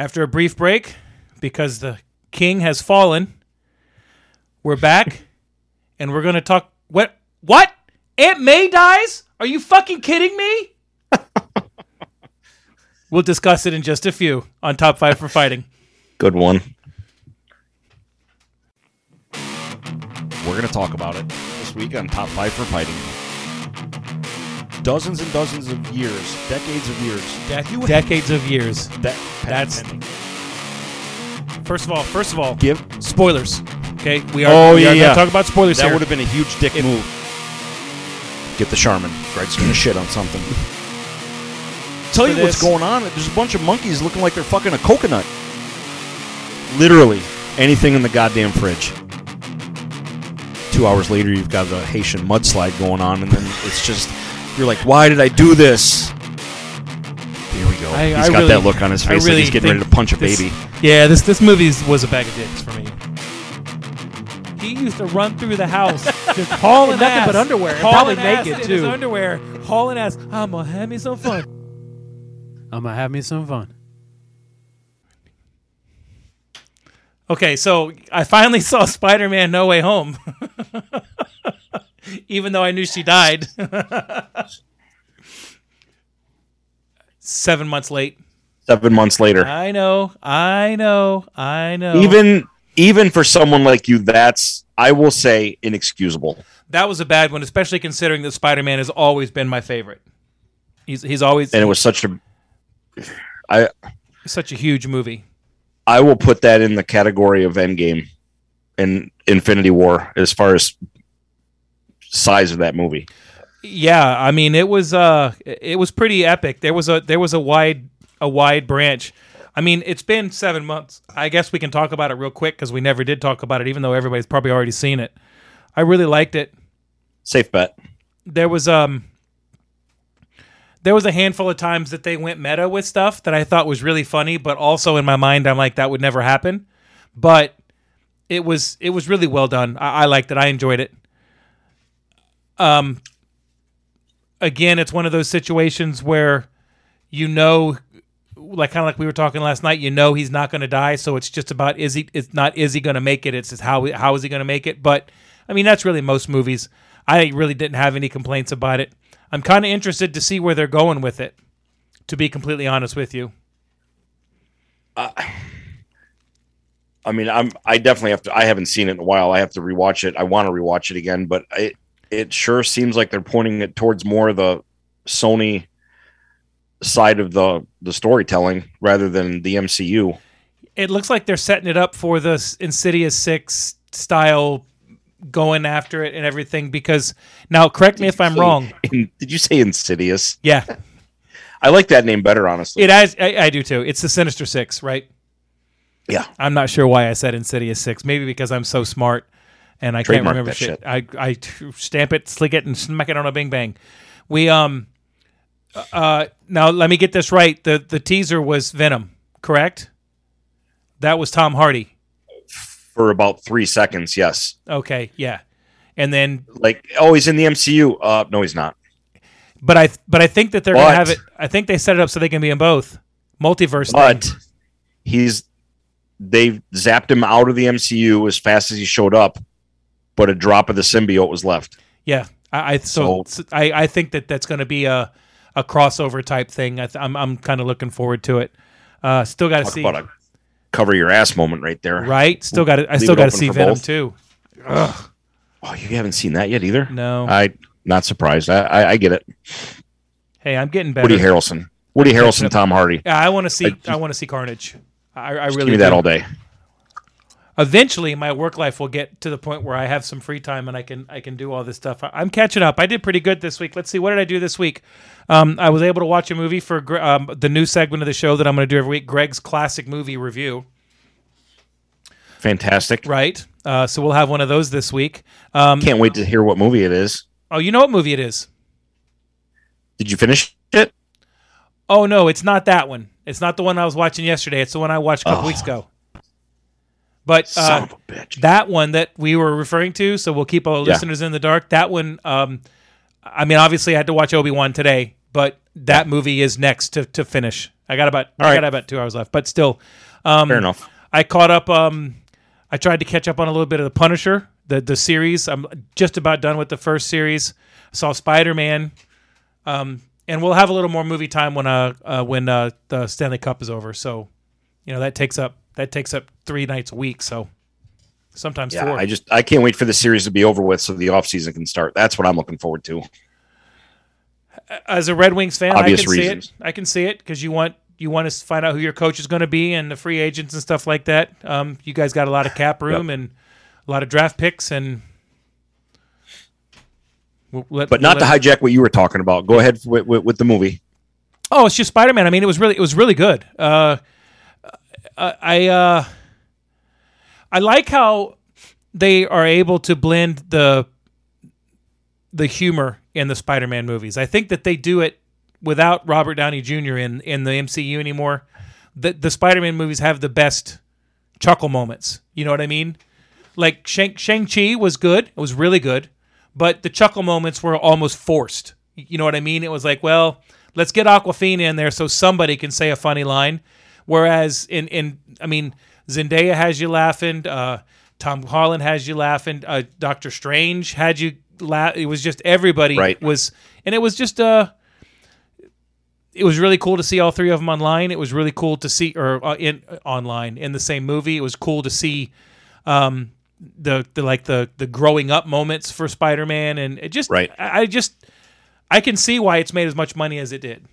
After a brief break, because the king has fallen, we're back, and we're gonna talk. What? What? Aunt May dies? Are you fucking kidding me? we'll discuss it in just a few on top five for fighting. Good one. We're going to talk about it this week on Top 5 for Fighting. Dozens and dozens of years, decades of years. De- decades of years. That, That's- First of all, first of all, give spoilers. Okay, we are. Oh, we yeah, are yeah. Talk about spoilers that would have been a huge dick move. Get the Charmin. Greg's gonna shit on something. Tell For you what's going on. There's a bunch of monkeys looking like they're fucking a coconut. Literally anything in the goddamn fridge. Two hours later, you've got a Haitian mudslide going on, and then it's just you're like, why did I do this? Here we go. I- He's I got really- that look on his I face like really he's getting ready to punch a this- baby. Yeah, this this movie was a bag of dicks for me. He used to run through the house just hauling nothing ass, but underwear, and hauling probably ass naked, in his too. underwear, hauling ass. I'm gonna have me some fun. I'm gonna have me some fun. Okay, so I finally saw Spider-Man: No Way Home, even though I knew she died. Seven months late. Seven months later. I know, I know, I know. Even even for someone like you, that's I will say inexcusable. that was a bad one, especially considering that Spider-Man has always been my favorite. He's he's always And it was such a I such a huge movie. I will put that in the category of Endgame and Infinity War as far as size of that movie. Yeah, I mean it was uh it was pretty epic. There was a there was a wide a wide branch. I mean, it's been 7 months. I guess we can talk about it real quick cuz we never did talk about it even though everybody's probably already seen it. I really liked it. Safe bet. There was um there was a handful of times that they went meta with stuff that I thought was really funny, but also in my mind I'm like that would never happen. But it was it was really well done. I, I liked it. I enjoyed it. Um again, it's one of those situations where you know like kind of like we were talking last night, you know he's not going to die, so it's just about is he it's not is he going to make it, it's just how how is he going to make it? But I mean, that's really most movies. I really didn't have any complaints about it. I'm kind of interested to see where they're going with it. To be completely honest with you. I mean, I'm I definitely have to. I haven't seen it in a while. I have to rewatch it. I want to rewatch it again, but it it sure seems like they're pointing it towards more the Sony side of the the storytelling rather than the MCU. It looks like they're setting it up for the Insidious 6 style going after it and everything because now correct me if I'm wrong. In- did you say Insidious? Yeah, I like that name better, honestly. it has I, I do too. It's the Sinister 6, right? yeah, I'm not sure why I said Insidious Six. Maybe because I'm so smart and I can't remember shit. shit. I I stamp it, slick it, and smack it on a bing bang. We um uh now let me get this right. The the teaser was Venom, correct? That was Tom Hardy. for about three seconds. Yes, Okay, yeah. And then like oh, he's in the MCU. Uh, no, he's not. but I but I think that they're gonna have it I think they set it up so they can be in both. Multiverse But thing. he's they zapped him out of the MCU as fast as he showed up, but a drop of the symbiote was left. Yeah, I, I so, So- I, I think that that's going to be a a crossover type thing. I th- I'm I'm kind of looking forward to it. Uh, still got to see about a cover your ass moment right there. right. Still got to I still got to see Venom both. too. Oh, you haven't seen that yet either. No, I not surprised. I I, I get it. hey, I'm getting better. Woody Harrelson, Woody Harrelson. Tom Hardy. Yeah, I want to see I I want to see Carnage. I, I really give me that do. all day. Eventually, my work life will get to the point where I have some free time and I can I can do all this stuff. I, I'm catching up. I did pretty good this week. Let's see, what did I do this week? Um, I was able to watch a movie for um, the new segment of the show that I'm going to do every week, Greg's classic movie review. Fantastic. Right. Uh, so we'll have one of those this week. Um, Can't wait to hear what movie it is. oh, you know what movie it is? Did you finish it? Oh no, it's not that one. It's not the one I was watching yesterday. It's the one I watched a couple Oh. weeks ago. But uh, of a bitch. that one that we were referring to, so we'll keep our Yeah. listeners in the dark. That one, um, I mean, obviously I had to watch Obi Wan today, but that movie is next to, to finish I got about All I right. got about two hours left, but still, um, Fair enough. I caught up. Um, I tried to catch up on a little bit of the Punisher, the the series. I'm just about done with the first series. Saw Spider Man, um, and we'll have a little more movie time when uh, uh when uh, the Stanley Cup is over. So, you know that takes up that takes up three nights a week. So sometimes Yeah, four. I just I can't wait for the series to be over with so the off season can start. That's what I'm looking forward to. As a Red Wings fan, Obvious I can see it. I can see it because you want you want to find out who your coach is going to be and the free agents and stuff like that. Um, you guys got a lot of cap room and a lot of draft picks and. we'll let- But we'll not to let- hijack what you were talking about. Go ahead with, with, with the movie. Oh, it's just Spider Man. I mean, it was really it was really good. Uh, I I, uh, I like how they are able to blend the the humor in the Spider Man movies. I think that they do it without Robert Downey Jr. in in the MCU anymore. The the Spider Man movies have the best chuckle moments. You know what I mean? Like Shang Shang Chi was good. It was really good, but the chuckle moments were almost forced. You know what I mean? It was like, well, let's get Awkwafina in there so somebody can say a funny line. Whereas in in I mean, Zendaya has you laughing. Uh, Tom Holland has you laughing. Uh, Doctor Strange had you laugh. It was just everybody Right. was, and it was just uh it was really cool to see all three of them online. It was really cool to see, or uh, in uh, online in the same movie. It was cool to see um, the the like the the growing up moments for Spider Man, and it just Right. I, I just I can see why it's made as much money as it did.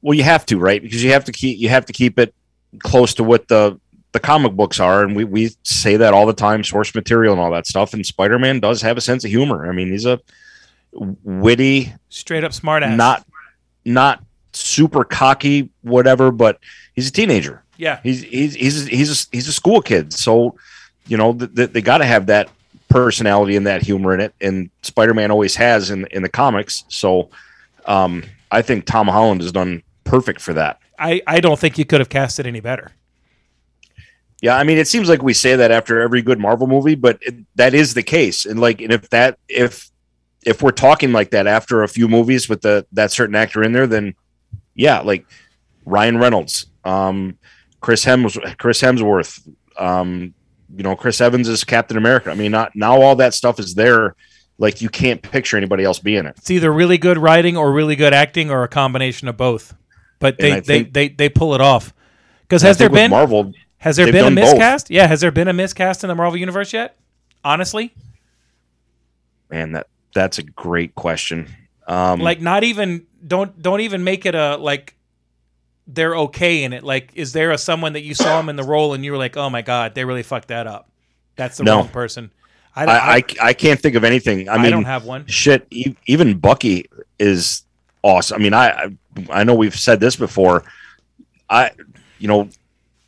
Well, you have to, right? Because you have to keep you have to keep it close to what the the comic books are, and we we say that all the time, source material and all that stuff. And Spider Man does have a sense of humor. I mean, he's a witty, Straight up smart ass. not not super cocky, whatever, but he's a teenager. yeah. He's he's he's he's a, he's a school kid, so you know th- th- they got to have that personality and that humor in it, and Spider-Man always has in in the comics. So um, I think Tom Holland has done perfect for that. I I don't think you could have cast it any better. Yeah, I mean, it seems like we say that after every good Marvel movie, but it, that is the case. And like, and if that if if we're talking like that after a few movies with the that certain actor in there, then yeah, like Ryan Reynolds, um, Chris Hems, Chris Hemsworth, um, you know, Chris Evans is Captain America. I mean, not now all that stuff is there. Like you can't picture anybody else being it. It's either really good writing or really good acting or a combination of both. But they they, they they pull it off. Because has there been Marvel? has there been a done both. miscast? Yeah, has there been a miscast in the Marvel universe yet? Honestly, Man, that that's a great question. Um, like not even don't don't even make it a like they're okay in it. Like, is there a someone that you saw him in the role and you were like, oh my god, they really fucked that up? That's the No. wrong person. I, I, I I can't think of anything. I mean, I don't have one. shit even bucky is awesome. I mean I, I i know we've said this before. I you know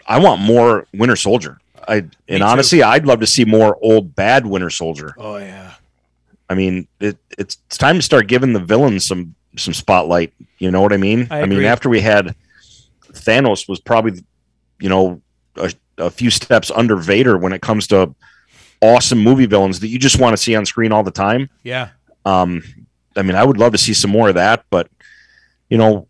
i want more winter soldier. I and honestly i'd love to see more old bad winter soldier. Oh yeah. i mean it, it's it's time to start giving the villains some some spotlight. You know what i mean? I mean after we had thanos was probably you know a, a few steps under vader when it comes to awesome movie villains that you just want to see on screen all the time. Yeah. um, I mean, I would love to see some more of that, but you know,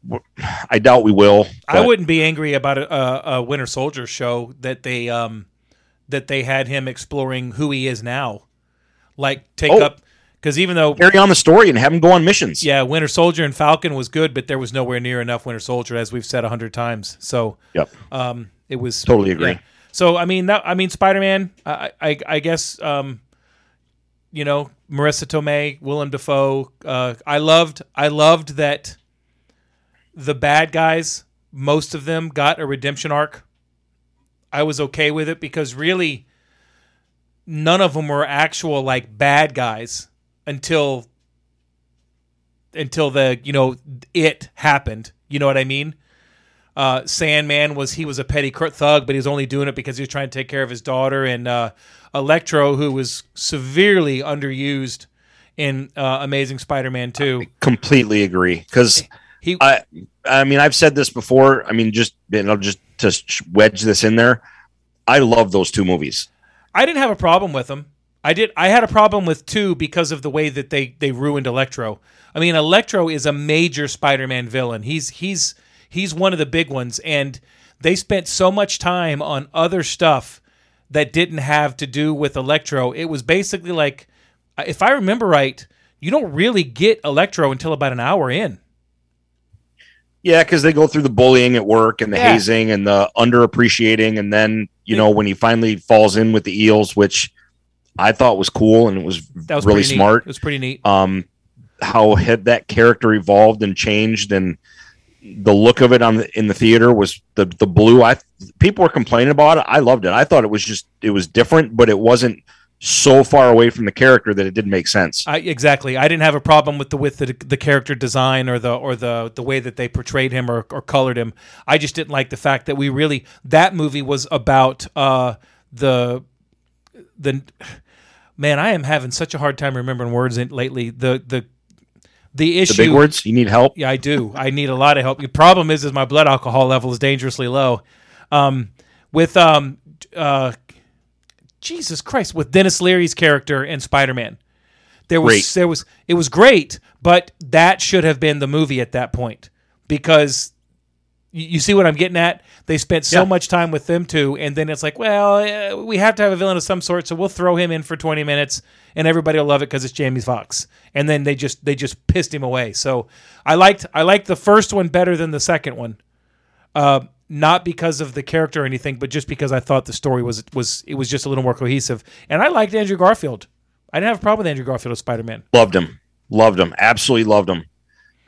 I doubt we will. I wouldn't be angry about a, a, a Winter Soldier show that they um that they had him exploring who he is now. Like take Oh. up because even though carry on the story and have him go on missions. yeah, Winter Soldier and Falcon was good, but there was nowhere near enough Winter Soldier, as we've said a hundred times. So Yep. um, it was Totally agree. yeah. So I mean, that, I mean, Spider Man. I, I, I guess um, you know, Marisa Tomei, Willem Dafoe. Uh, I loved, I loved that the bad guys, most of them, got a redemption arc. I was okay with it because really, none of them were actual like bad guys until until the you know it happened. You know what I mean? Uh, Sandman was he was a petty thug, but he was only doing it because he was trying to take care of his daughter. And uh, Electro, who was severely underused in uh, Amazing Spider-Man Two, Completely agree. Because he I, I mean, I've said this before. I mean, just you know, just to wedge this in there. I love those two movies. I didn't have a problem with them. I did. I had a problem with two because of the way that they they ruined Electro. I mean, Electro is a major Spider-Man villain. He's he's he's one of the big ones, and they spent so much time on other stuff that didn't have to do with Electro. It was basically like, if I remember right, you don't really get Electro until about an hour in. Yeah, because they go through the bullying at work and the Yeah. hazing and the underappreciating, and then you know when he finally falls in with the eels, which I thought was cool and it was, That was really smart. It was pretty neat. um, how had that character evolved and changed and the look of it on the, in the theater was the the blue i people were complaining about it i loved it i thought it was just it was different but it wasn't so far away from the character that it didn't make sense I, exactly. I didn't have a problem with the with the, the character design or the or the the way that they portrayed him or, or colored him. I just didn't like the fact that we really that movie was about uh, the the man. I am having such a hard time remembering words lately. The the the issue the big words you need help Yeah, I do. I need a lot of help. The problem is, is my blood alcohol level is dangerously low. Um, with um, uh, Jesus Christ, with Denis Leary's character in Spider Man, there was Great. there was it was great, but that should have been the movie at that point because you, see what I'm getting at. They spent so Yeah. much time with them two, and then it's like, well, uh, we have to have a villain of some sort, so we'll throw him in for 20 minutes, and everybody will love it because it's Jamie Foxx. And then they just they just pissed him away. So I liked I liked the first one better than the second one, uh, not because of the character or anything, but just because I thought the story was was it was just a little more cohesive. And I liked Andrew Garfield. I didn't have a problem with Andrew Garfield as Spider Man. loved him loved him absolutely loved him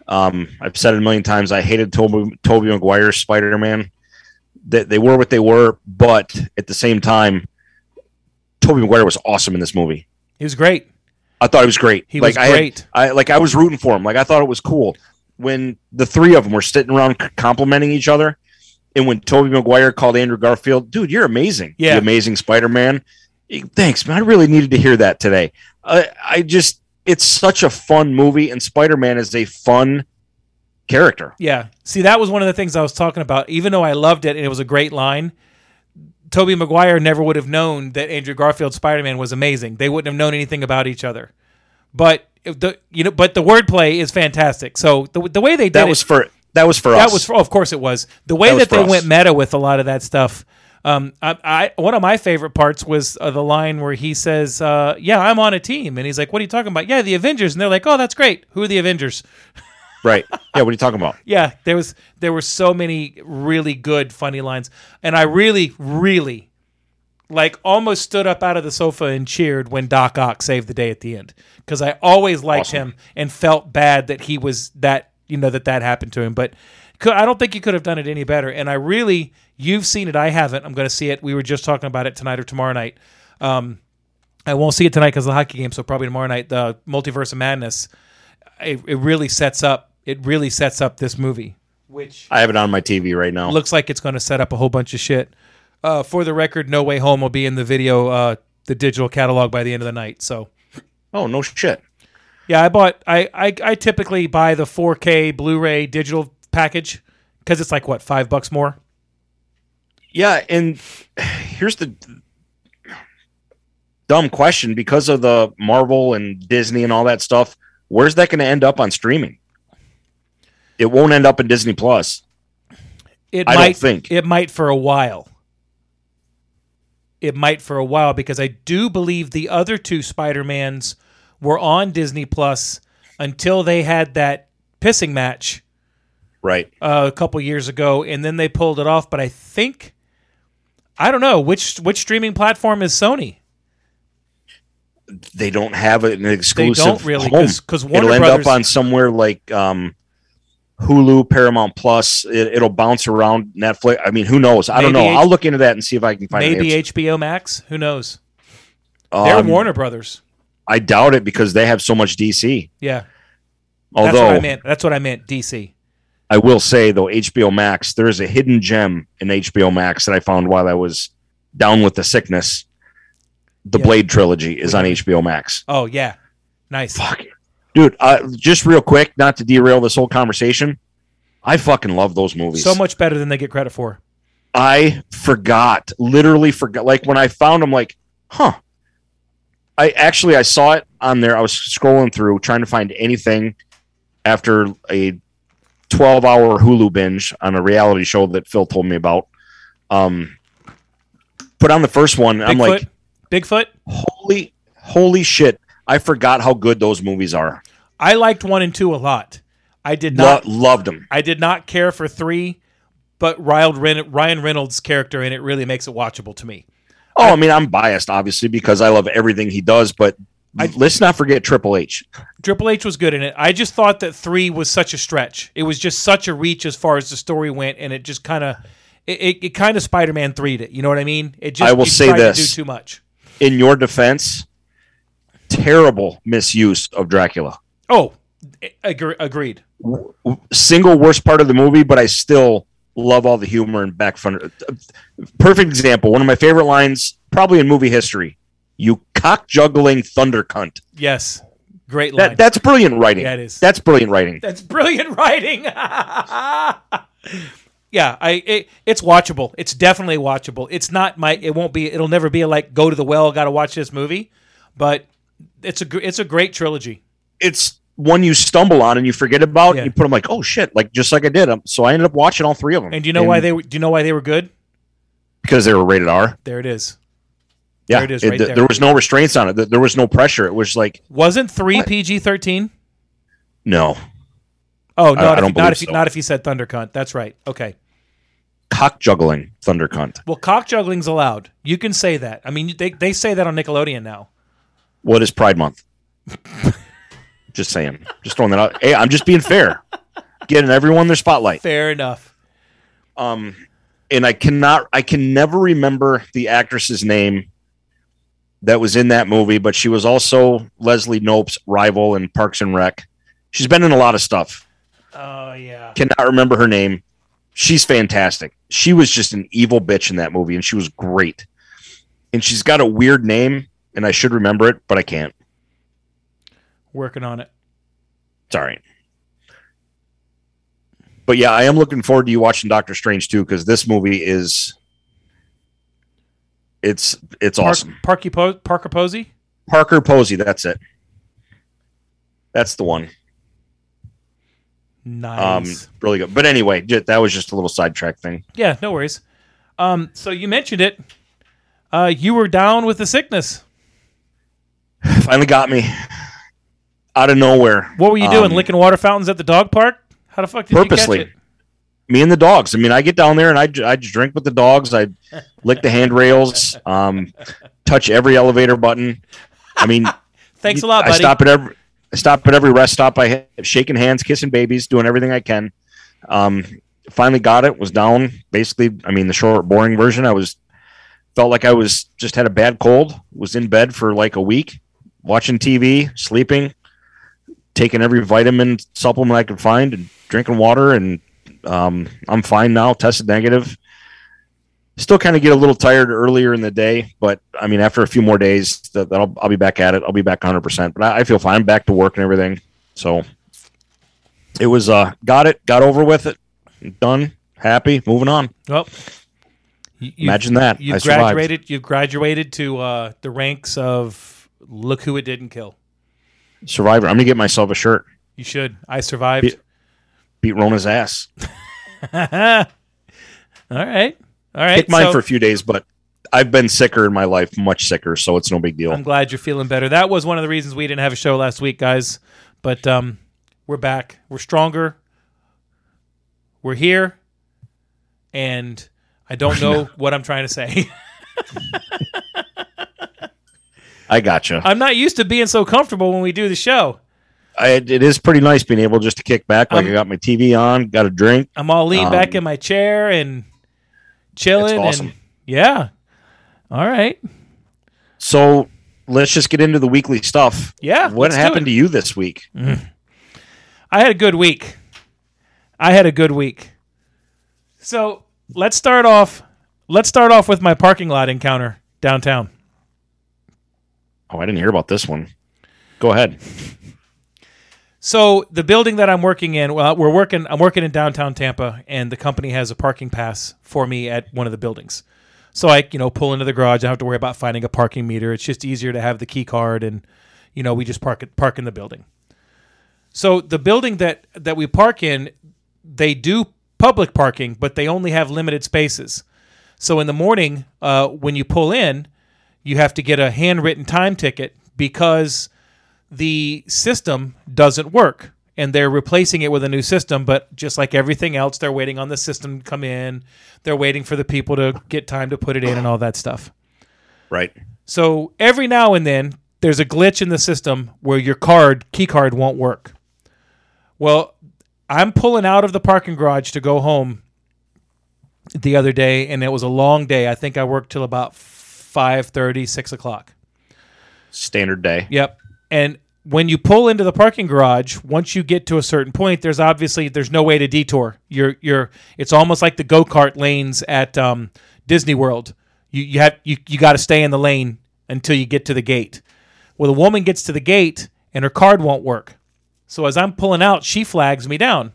um, i've said it a million times i hated tobey, tobey maguire's spider-man that they were what they were but at the same time tobey maguire was awesome in this movie He was great. I thought it was great. He like was I had- great. I like I was rooting for him. Like I thought it was cool when the three of them were sitting around complimenting each other, and when Tobey Maguire called Andrew Garfield, "Dude, you're amazing. Yeah. The amazing Spider-Man." Eh, Thanks, man. I really needed to hear that today. I I just it's such a fun movie, and Spider-Man is a fun character. Yeah. See, that was one of the things I was talking about. Even though I loved it and it was a great line, Tobey Maguire never would have known that Andrew Garfield's Spider-Man was amazing. They wouldn't have known anything about each other. But the you know, but the wordplay is fantastic. So the the way they did That it, was for that was for that us. was for, of course it was the way That that, they us. went meta with a lot of that stuff. Um, I, I one of my favorite parts was uh, the line where he says, uh, "Yeah, I'm on a team," and he's like, "What are you talking about?" Yeah, the Avengers, and they're like, "Oh, that's great. Who are the Avengers?" right. Yeah. What are you talking about? Yeah, there was there were so many really good funny lines, and I really, really, like, almost stood up out of the sofa and cheered when Doc Ock saved the day at the end because I always liked Awesome. him and felt bad that he was that you know that that happened to him, but could, I don't think you could have done it any better. And I really, you've seen it, I haven't. I'm going to see it. We were just talking about it tonight or tomorrow night. Um, I won't see it tonight because of the hockey game, so probably tomorrow night. The Multiverse of Madness. It, it really sets up. It really sets up this movie, which I have it on my TV right now. looks like it's going to set up a whole bunch of shit. Uh, for the record, No Way Home will be in the video, uh, the digital catalog by the end of the night. So oh no shit. yeah, I bought. I I, I typically buy the 4K Blu-ray digital package because it's like what five bucks more. Yeah, and here's the dumb question because of the Marvel and Disney and all that stuff, where's that going to end up on streaming? It won't end up in Disney Plus. It I might think. it might for a while. It might for a while because I do believe the other two Spider-Mans were on Disney Plus until they had that pissing match Right. uh, a couple years ago, and then they pulled it off. But I think I don't know which which streaming platform is Sony. They don't have an exclusive. They don't really because Warner It'll end up on somewhere like um, Hulu, Paramount Plus. It, it'll bounce around Netflix. I mean, who knows? I don't know. H- I'll look into that and see if I can find maybe. HBO Max. Who knows? They're Um, Warner Brothers. I doubt it because they have so much DC. Yeah, Although that's what I meant. That's what I meant. DC. I will say though, HBO Max, there is a hidden gem in HBO Max that I found while I was down with the sickness. The Yeah. Blade trilogy is on HBO Max. Oh yeah, nice. Fuck, dude. Uh, just real quick, not to derail this whole conversation. I fucking love those movies. So much better than they get credit for. I forgot, literally forgot. Like when I found them, like, huh. I actually I saw it on there. I was scrolling through trying to find anything after a 12 hour Hulu binge on a reality show that Phil told me about. Um, put on the first one. I'm like, Bigfoot. holy, holy shit! I forgot how good those movies are. I liked one and two a lot. I did Lo- not. loved them. I did not care for three, but Ryan Ryan Reynolds' character in it really makes it watchable to me. Oh, I mean, I'm biased obviously because I love everything he does, but let's not forget Triple H. Triple H was good in it. I just thought that three was such a stretch. It was just such a reach as far as the story went, and it just kind of it, it, it kind of Spider Man three'd it. You know what I mean? It just I will say to this. do too much. In your defense, terrible misuse of Dracula. Oh, agree, agreed. single worst part of the movie, but I still love all the humor and back fun. Uh, perfect example. One of my favorite lines, probably in movie history. You cock juggling thunder cunt. Yes, great line. That that's brilliant writing. Yeah, it is. That's brilliant writing. That's brilliant writing. yeah, I it, it's watchable. It's definitely watchable. It's not my. It won't be. It'll never be like go to the well. Got to watch this movie, but it's a it's a great trilogy. It's one you stumble on and you forget about. Yeah. And you put them like, oh shit, like just like I did. Um, So I ended up watching all three of them. And do you know why they were? Do you know why they were good? because they were rated R. There it is. Yeah, There it is it- right th- there. there was no restraints on it. There was no pressure. It was like, Wasn't three PG thirteen. no, Oh, not I if, don't not if you, so. not if you said thunder cunt. That's right. Okay. cock juggling thunder cunt. Well, cock juggling's allowed. You can say that. I mean, they they say that on Nickelodeon now. What is Pride Month? just saying. Just throwing that out. Hey, I'm just being fair. Getting everyone their spotlight. Fair enough. Um, and I cannot, I can never remember the actress's name that was in that movie, but she was also Leslie Knope's rival in Parks and Rec. She's been in a lot of stuff. Oh yeah. Cannot remember her name. She's fantastic. She was just an evil bitch in that movie, and she was great. And she's got a weird name, and I should remember it, but I can't. Working on it. It's all right. But yeah, I am looking forward to you watching Doctor Strange too, because this movie is it's it's Park, awesome. Parky po- Parker Posey. Parker Posey, that's it. That's the one. Um, Nice. really good. But anyway, that was just a little sidetrack thing. yeah, no worries. Um, so you mentioned it. Uh, you were down with the sickness. Finally got me out of nowhere. What were you doing? Um, Licking water fountains at the dog park? How the fuck did Purposely. you catch it? Me and the dogs. I mean, I get down there and I just drink with the dogs. I lick the handrails, um, touch every elevator button. I mean, Thanks a lot, I stop at every I stop at every rest stop. I hit, shaking hands, kissing babies, doing everything I can. Um, finally got it. Was down. Basically, I mean, the short, boring version. I was felt like I was just had a bad cold. Was in bed for like a week, watching TV, sleeping, taking every vitamin supplement I could find, and drinking water. And um, I'm fine now. Tested negative. Still kind of get a little tired earlier in the day, but I mean, after a few more days, that, that I'll, I'll be back at it. I'll be back 100. percent But I, I feel fine. I'm back to work and everything. So it was uh, got it, got over with it, done, happy, moving on. well, you, Imagine that. I You've survived. graduated. You've graduated to uh, the ranks of look who it didn't kill. Survivor. I'm gonna get myself a shirt. You should. I survived. Beat Rona's ass. All right. All right. Kick mine so for a few days, but I've been sicker in my life, much sicker, so it's no big deal. I'm glad you're feeling better. That was one of the reasons we didn't have a show last week, guys. But um, we're back. We're stronger. We're here. And I don't know what I'm trying to say. I gotcha. I'm not used to being so comfortable when we do the show. I, it is pretty nice being able just to kick back. Like Um, I got my TV on, got a drink. I'm all leaned Um, back in my chair and chilling. Awesome. And yeah. All right. So let's just get into the weekly stuff. Yeah. What happened to you this week? I had a good week. I had a good week. So let's start off. Let's start off with my parking lot encounter downtown. Oh, I didn't hear about this one. Go ahead. So the building that I'm working in, well, we're working. I'm working in downtown Tampa, and the company has a parking pass for me at one of the buildings. So I, you know, pull into the garage. I don't have to worry about finding a parking meter. It's just easier to have the key card, and you know, we just park it, park in the building. So the building that that we park in, they do public parking, but they only have limited spaces. So in the morning, uh, when you pull in, you have to get a handwritten time ticket because the system doesn't work and they're replacing it with a new system but just like everything else they're waiting on the system to come in they're waiting for the people to get time to put it in and all that stuff Right. so every now and then there's a glitch in the system where your card key card won't work well i'm pulling out of the parking garage to go home the other day and it was a long day i think i worked till about 5.30 6 o'clock Standard day. Yep. And when you pull into the parking garage, once you get to a certain point, there's obviously there's no way to detour. You're you're it's almost like the go kart lanes at um, Disney World. You you have you, you got to stay in the lane until you get to the gate. Well, the woman gets to the gate and her card won't work. So as I'm pulling out, she flags me down.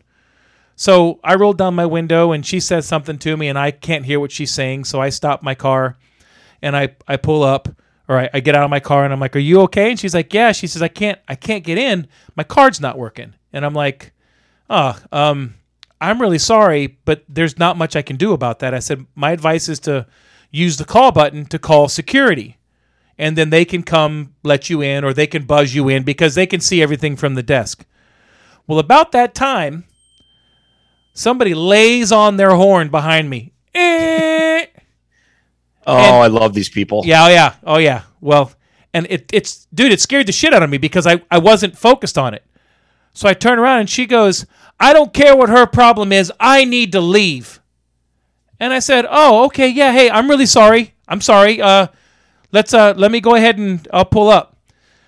So I rolled down my window and she says something to me and I can't hear what she's saying. So I stop my car and I, I pull up or I, I get out of my car and I'm like, "Are you okay?" And she's like, "Yeah." She says, "I can't I can't get in. My card's not working." And I'm like, "Oh, um, I'm really sorry, but there's not much I can do about that." I said, "My advice is to use the call button to call security." And then they can come let you in or they can buzz you in because they can see everything from the desk. Well, about that time, somebody lays on their horn behind me. Eh. Oh, And- I love these people. Yeah, oh yeah, oh yeah. Well, and it, it's dude, it scared the shit out of me because I, I wasn't focused on it. So I turn around and she goes, I don't care what her problem is. I need to leave. And I said, Oh, okay, yeah, hey, I'm really sorry. I'm sorry. Uh, let's uh, let me go ahead and I'll pull up.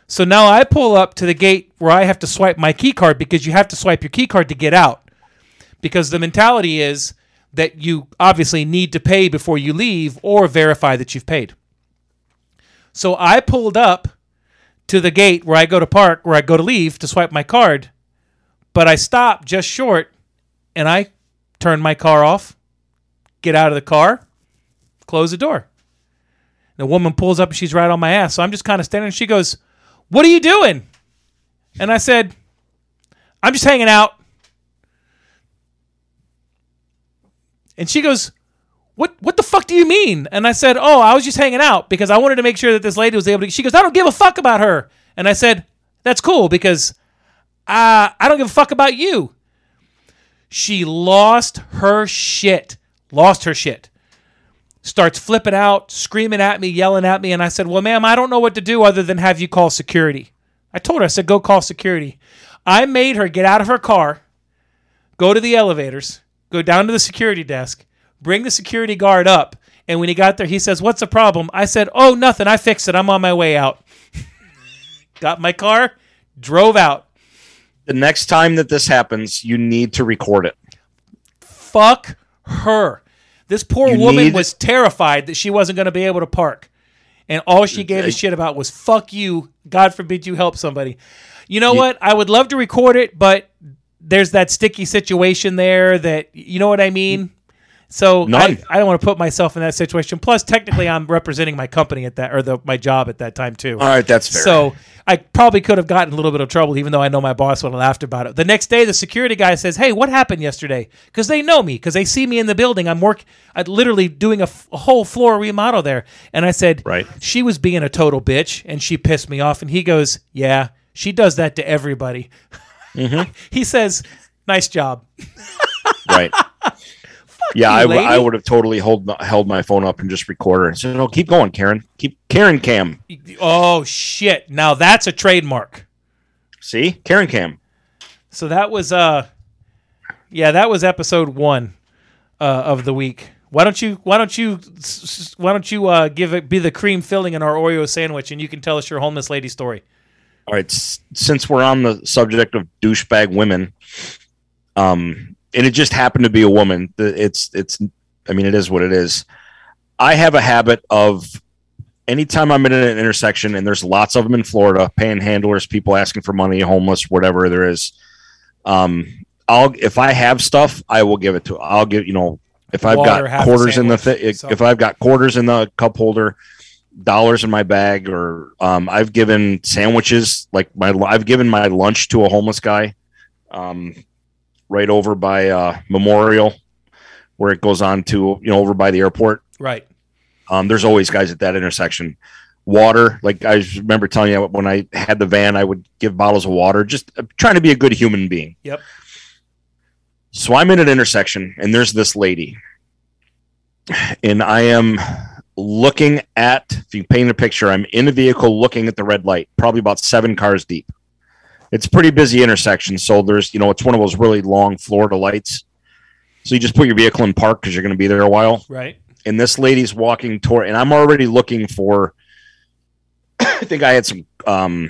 So now I pull up to the gate where I have to swipe my key card because you have to swipe your key card to get out. Because the mentality is that you obviously need to pay before you leave or verify that you've paid. So I pulled up to the gate where I go to park, where I go to leave to swipe my card, but I stopped just short and I turn my car off, get out of the car, close the door. The woman pulls up and she's right on my ass. So I'm just kind of standing and she goes, What are you doing? And I said, I'm just hanging out. And she goes, what what the fuck do you mean? And I said, oh, I was just hanging out because I wanted to make sure that this lady was able to. She goes, I don't give a fuck about her. And I said, that's cool because uh, I don't give a fuck about you. She lost her shit. Lost her shit. Starts flipping out, screaming at me, yelling at me. And I said, well, ma'am, I don't know what to do other than have you call security. I told her, I said, go call security. I made her get out of her car, go to the elevators, go down to the security desk, bring the security guard up. And when he got there, he says, What's the problem? I said, Oh, nothing. I fixed it. I'm on my way out. got my car, drove out. The next time that this happens, you need to record it. Fuck her. This poor You woman need- was terrified that she wasn't going to be able to park. And all she gave a shit about was, Fuck you. God forbid you help somebody. You know what? I would love to record it, but there's that sticky situation there that, you know what I mean? So I, I don't want to put myself in that situation. Plus, technically, I'm representing my company at that, or the, my job at that time too. All right, that's fair. So I probably could have gotten a little bit of trouble, even though I know my boss would have laughed about it. The next day, the security guy says, "Hey, what happened yesterday?" Because they know me, because they see me in the building. I'm work, I'm literally doing a, f- a whole floor remodel there. And I said, Right. she was being a total bitch, and she pissed me off." And he goes, "Yeah, she does that to everybody." Mm-hmm. he says, "Nice job." right. yeah, I, w- I lady. would have totally hold, held my phone up and just record her and said, "No, keep going, Karen. Keep Karen Cam. Oh shit! Now that's a trademark. See, Karen Cam. So that was uh yeah, that was episode 1 uh, of the week. Why don't you why don't you why don't you uh give it be the cream filling in our Oreo sandwich and you can tell us your homeless lady story. All right, s- since we're on the subject of douchebag women, um, and it just happened to be a woman. It's it's. I mean, it is what it is. I have a habit of anytime I'm in an intersection, and there's lots of them in Florida, panhandlers, people asking for money, homeless, whatever there is. Um, I'll if I have stuff, I will give it to. I'll give you know if I've Water, got quarters in the if I've got quarters in the cup holder, dollars in my bag, or um, I've given sandwiches like my I've given my lunch to a homeless guy. Um, right over by uh, Memorial, where it goes on to you know over by the airport. Right. Um, there's always guys at that intersection. Water, like I remember telling you when I had the van, I would give bottles of water, just uh, trying to be a good human being. Yep. So I'm in an intersection, and there's this lady, and I am looking at. If you paint a picture, I'm in a vehicle looking at the red light, probably about seven cars deep. It's a pretty busy intersection, so there's you know it's one of those really long Florida lights. So you just put your vehicle in park because you're going to be there a while Right. and this lady's walking toward and i'm already looking for i think i had some um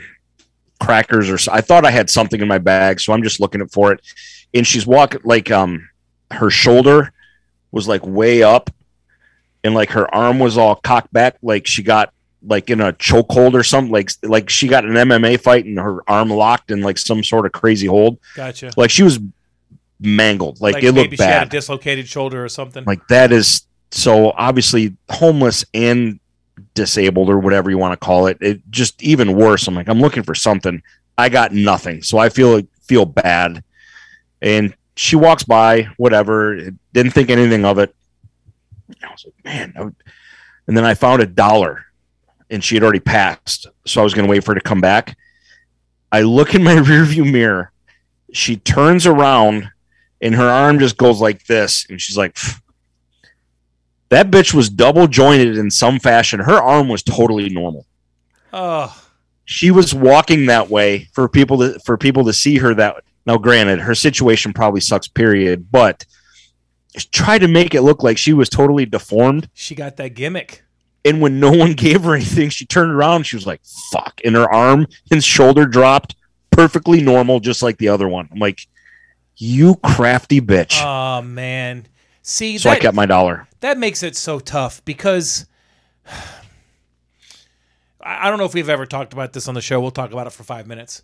crackers or i thought i had something in my bag so i'm just looking for it and she's walking like um her shoulder was like way up and like her arm was all cocked back like she got like in a chokehold or something like like she got an mma fight and her arm locked in like some sort of crazy hold. Gotcha. like she was mangled. Like, it maybe looked she had a bad. dislocated shoulder or something. like that is so obviously homeless and disabled or whatever you want to call it. It just even worse i'm like i'm looking for something. I got nothing so i feel feel bad. And she walks by whatever didn't think anything of it i was like man and then i found a dollar and she had already passed so i was going to wait for her to come back. I look in my rearview mirror she turns around and her arm just goes like this and she's like "Pff." that bitch was double jointed in some fashion. Her arm was totally normal. Oh, she was walking that way for people to for people to see her that now granted her situation probably sucks period but try to make it look like she was totally deformed she got that gimmick. and when no one gave her anything she turned around she was like fuck and her arm and shoulder dropped perfectly normal just like the other one i'm like you crafty bitch Oh man. See so i that kept my dollar that makes it so tough because I I don't know if we've ever talked about this on the show. We'll talk about it for five minutes.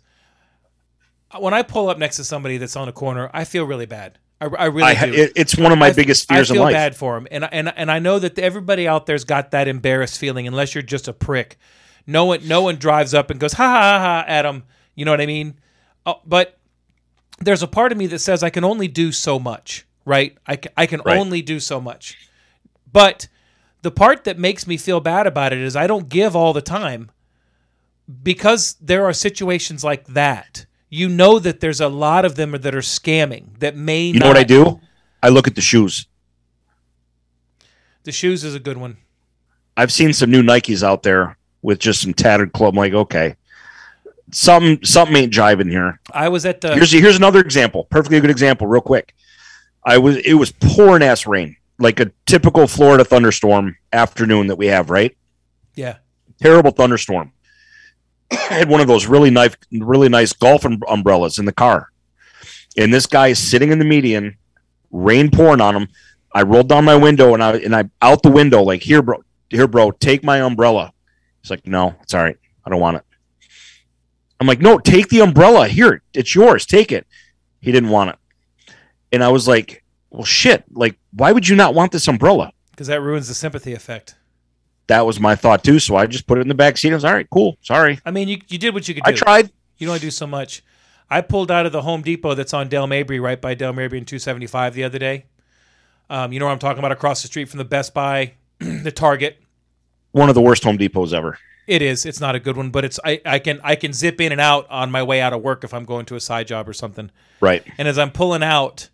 When I pull up next to somebody that's on a corner, I feel really bad. I, I really I, do. it, it's one of my I- biggest fears in life. I feel bad for him, and and and I know that everybody out there's got that embarrassed feeling. Unless you're just a prick, no one no one drives up and goes ha ha ha, him. You know what I mean? Oh, but there's a part of me that says I can only do so much, right? I can, I can Right. only do so much. But the part that makes me feel bad about it is I don't give all the time because there are situations like that. You know that there's a lot of them that are scamming that may you know what i do i look at the shoes The shoes is a good one. I've seen some new Nikes out there with just some tattered club. I'm like, okay, something something ain't jiving here. I was at the Here's here's another example, perfectly good example, real quick. I was it was pouring ass rain, like a typical Florida thunderstorm afternoon that we have, right? yeah. Terrible thunderstorm. I had one of those really nice, really nice golf um- umbrellas in the car, and this guy is sitting in the median, rain pouring on him. I rolled down my window and I and I out the window like here, bro, here, bro, take my umbrella. He's like, no, it's all right, I don't want it. I'm like, no, take the umbrella. Here, it's yours. Take it. He didn't want it, and I was like, well, shit. Like, why would you not want this umbrella? Because that ruins the sympathy effect. That was my thought too. So I just put it in the back seat. I was all right, cool. Sorry, I mean, you, you did what you could do. I tried. You only do so much. I pulled out of the Home Depot that's on Dale Mabry, right by Dale Mabry and 275 the other day. Um, you know what I'm talking about? Across the street from the Best Buy, the Target. One of the worst Home Depots ever. It is. It's not a good one, but it's I, I can I can zip in and out on my way out of work if I'm going to a side job or something. Right. And as I'm pulling out,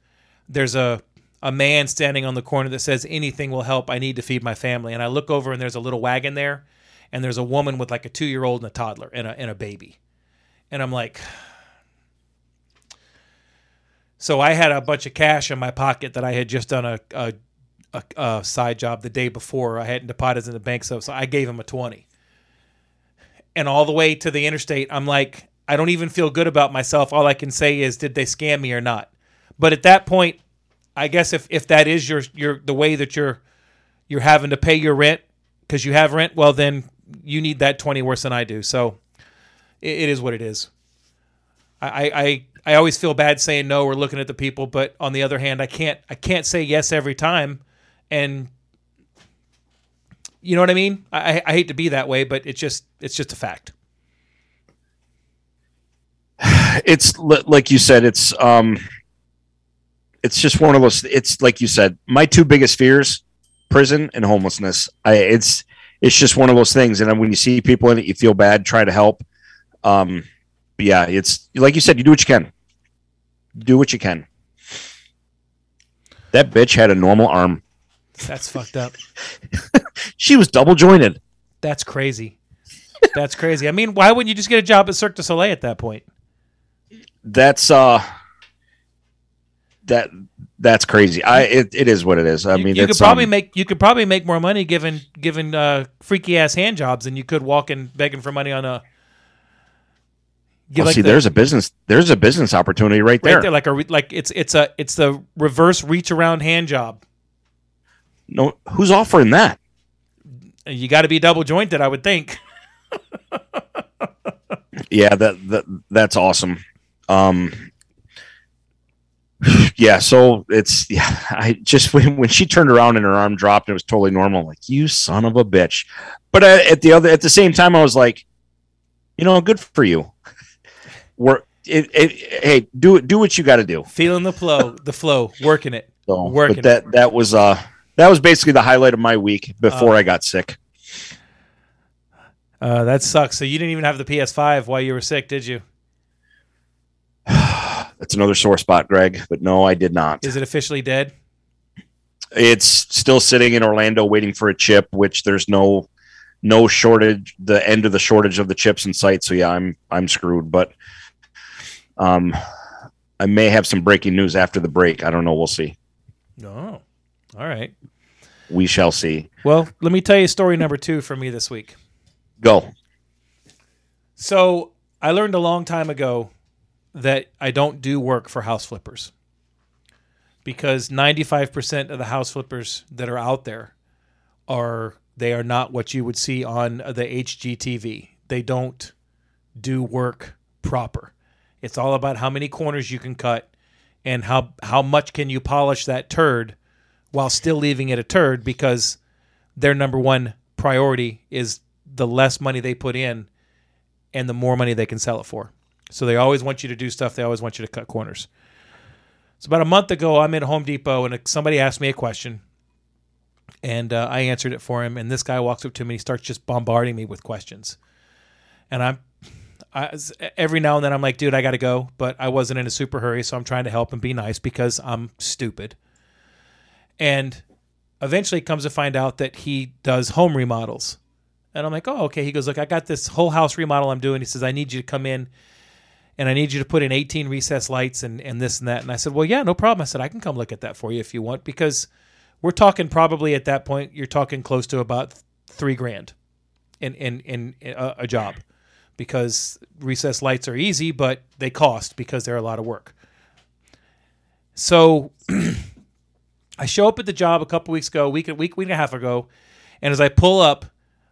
there's a a man standing on the corner that says anything will help. I need to feed my family. And I look over and there's a little wagon there, and there's a woman with like a two year old and a toddler and a and a baby. And I'm like, so I had a bunch of cash in my pocket that I had just done a a, a, a side job the day before. I hadn't deposited in the bank, so so I gave him a twenty. And all the way to the interstate, I'm like, I don't even feel good about myself. All I can say is, did they scam me or not? But at that point, I guess if, if that is your your the way that you're you're having to pay your rent because you have rent, well then you need that twenty worse than I do. So it, it is what it is. I, I I always feel bad saying no or looking at the people, but on the other hand, I can't I can't say yes every time, and you know what I mean. I, I hate to be that way, but it's just it's just a fact. It's like you said. It's um, it's just one of those. It's like you said, my two biggest fears: prison and homelessness. I it's it's just one of those things. And when you see people in it, you feel bad. Try to help. Um, but yeah, it's like you said. You do what you can. Do what you can. That bitch had a normal arm. That's fucked up. She was double jointed. That's crazy. That's crazy. I mean, why wouldn't you just get a job at Cirque du Soleil at that point? That's uh. That that's crazy. I it, it is what it is. I You- mean, you could probably um, make you could probably make more money given given uh, freaky ass hand jobs than you could walking begging for money on a. Well, like see, the- there's a business. There's a business opportunity right there. right there like a like it's it's a it's the reverse reach around hand job. No, who's offering that? You got to be double jointed, I would think. Yeah, that, that that's awesome. Um, yeah, so it's yeah. I just when when she turned around and her arm dropped, it was totally normal. Like you son of a bitch. But at, at the other at the same time, I was like, you know, good for you. Work. It, it, hey, do it. Do what you got to do. Feeling the flow, the flow, working it. So, Working but that that was uh that was basically the highlight of my week before I got sick. Uh, that sucks. So you didn't even have the PS5 while you were sick, did you? That's another sore spot, Greg. But no, I did not. Is it officially dead? it's still sitting in Orlando waiting for a chip, which there's no no shortage the end of the shortage of the chips in sight. So yeah, I'm I'm screwed. But um I may have some breaking news after the break. I don't know. We'll see. No. All right. We shall see. Well, let me tell you story number two for me this week. Go. So I learned a long time ago that I don't do work for house flippers because 95% of the house flippers that are out there are they are not what you would see on the HGTV. They don't do work proper. It's all about how many corners you can cut and how how much can you polish that turd while still leaving it a turd because their number one priority is the less money they put in and the more money they can sell it for. So they always want you to do stuff. They always want you to cut corners. So about a month ago, I'm at Home Depot and somebody asked me a question, and uh, I answered it for him. And this guy walks up to me and he starts just bombarding me with questions. And I'm, I, every now and then I'm like, dude, I got to go, but I wasn't in a super hurry, so I'm trying to help and be nice because I'm stupid. And eventually comes to find out that he does home remodels. And I'm like, oh, okay. He goes, look, I got this whole house remodel I'm doing. He says, I need you to come in and I need you to put in 18 recess lights and, and this and that. And I said, well, yeah, no problem. I said, I can come look at that for you if you want, because we're talking probably at that point, you're talking close to about three grand in, in, in, a, a job because recess lights are easy, but they cost because they're a lot of work. So I show up at the job a couple weeks ago, week, week, week and a half ago. And as I pull up,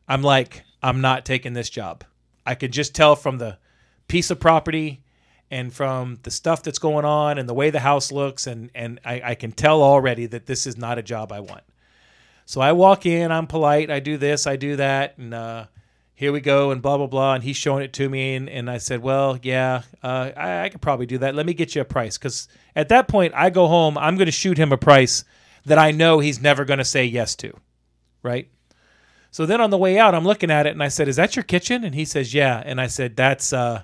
I'm like, I'm not taking this job. I could just tell from the piece of property and from the stuff that's going on and the way the house looks and and I, I can tell already that this is not a job I want. So I walk in, I'm polite, I do this, I do that, and uh, here we go, and blah blah blah. And he's showing it to me, and, and I said, well, yeah, uh, I, I could probably do that. Let me get you a price, because at that point I go home, I'm going to shoot him a price that I know he's never going to say yes to, right? So then on the way out, I'm looking at it and I said, "Is that your kitchen?" And he says, "Yeah." And I said, "That's uh,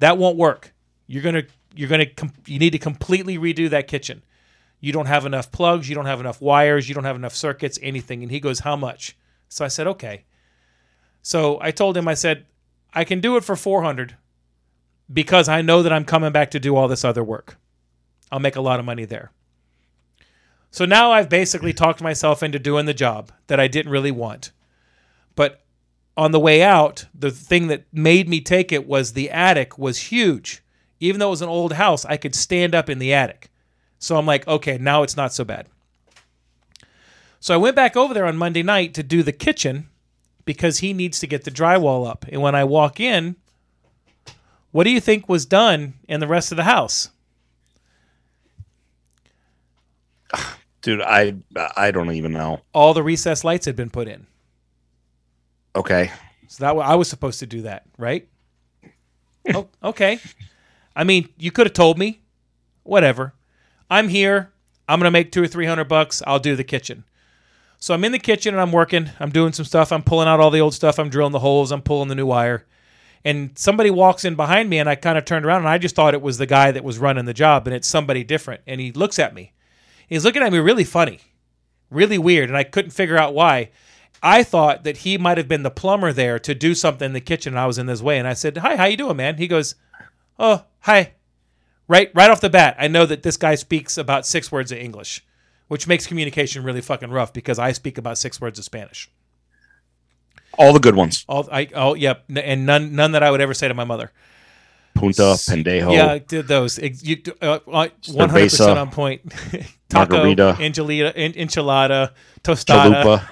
that won't work. You're gonna you're gonna com- you need to completely redo that kitchen. You don't have enough plugs. You don't have enough wires. You don't have enough circuits. Anything." And he goes, "How much?" So I said, "Okay." So I told him, I said, "I can do it for 400 because I know that I'm coming back to do all this other work. I'll make a lot of money there." So now I've basically talked myself into doing the job that I didn't really want. But on the way out, the thing that made me take it was the attic was huge. Even though it was an old house, I could stand up in the attic. So I'm like, okay, now it's not so bad. So I went back over there on Monday night to do the kitchen because he needs to get the drywall up. And when I walk in, what do you think was done in the rest of the house? Dude, I I don't even know. All the recessed lights had been put in. Okay. So that I was supposed to do that, right? oh, okay. I mean, you could have told me. Whatever. I'm here. I'm gonna make two or three hundred bucks. I'll do the kitchen. So I'm in the kitchen and I'm working. I'm doing some stuff. I'm pulling out all the old stuff. I'm drilling the holes. I'm pulling the new wire. And somebody walks in behind me, and I kind of turned around, and I just thought it was the guy that was running the job, and it's somebody different. And he looks at me. He's looking at me really funny, really weird, and I couldn't figure out why. I thought that he might have been the plumber there to do something in the kitchen, and I was in his way. And I said, "Hi, how you doing, man?" He goes, "Oh, hi." Right, right off the bat, I know that this guy speaks about six words of English, which makes communication really fucking rough because I speak about six words of Spanish. All the good ones. All I oh yep, n- and none none that I would ever say to my mother. Punta, pendejo. Yeah, I did those. You- uh, uh, 100% on point. Taco, Margarita. enchilada, en- enchilada, tostada. Chalupa.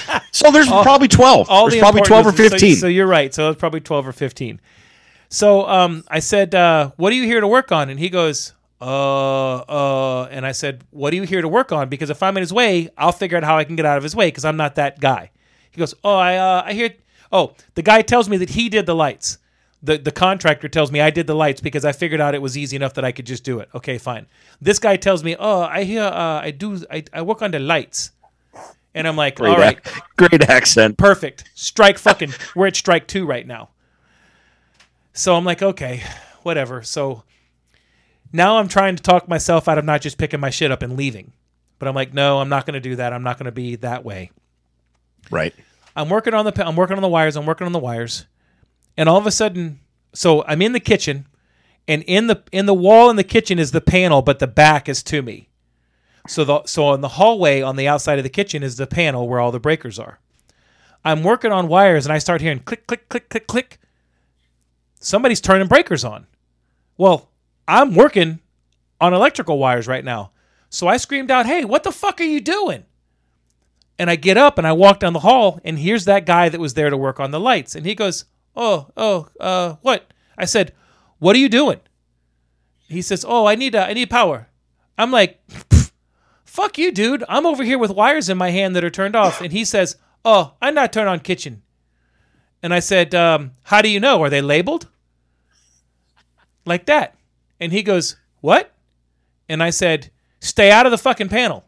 so there's probably 12. all there's the probably 12 or important- so- 15. So, you're right. So it's probably 12 or 15. So um, I said, uh, "What are you here to work on?" And he goes, "Uh, uh." And I said, "What are you here to work on? Because if I'm in his way, I'll figure out how I can get out of his way because I'm not that guy." He goes, "Oh, I uh, I hear. Oh, the guy tells me that he did the lights. The the contractor tells me I did the lights because I figured out it was easy enough that I could just do it. Okay, fine. This guy tells me, "Oh, I hear. Uh, I do. I, I work on the lights." And I'm like, great, "All right." ac- great accent. perfect. Strike fucking. We're at strike two right now. So I'm like, okay, whatever. So now I'm trying to talk myself out of not just picking my shit up and leaving. But I'm like, no, I'm not going to do that. I'm not going to be that way. Right. I'm working on the I'm working on the wires. I'm working on the wires, and all of a sudden, so I'm in the kitchen, and in the in the wall in the kitchen is the panel, but the back is to me. So the so in the hallway on the outside of the kitchen is the panel where all the breakers are. I'm working on wires, and I start hearing click click click click click. Somebody's turning breakers on. Well, I'm working on electrical wires right now. So I screamed out, "Hey, what the fuck are you doing?" And I get up and I walk down the hall, and here's that guy that was there to work on the lights. And he goes, Oh, oh, uh, what? I said, What are you doing? He says, Oh, I need, uh, I need power. I'm like, "Pff, Fuck you, dude. I'm over here with wires in my hand that are turned off. And he says, Oh, I'm not turned on kitchen. And I said, um, How do you know? Are they labeled? Like that. And he goes, What? And I said, Stay out of the fucking panel.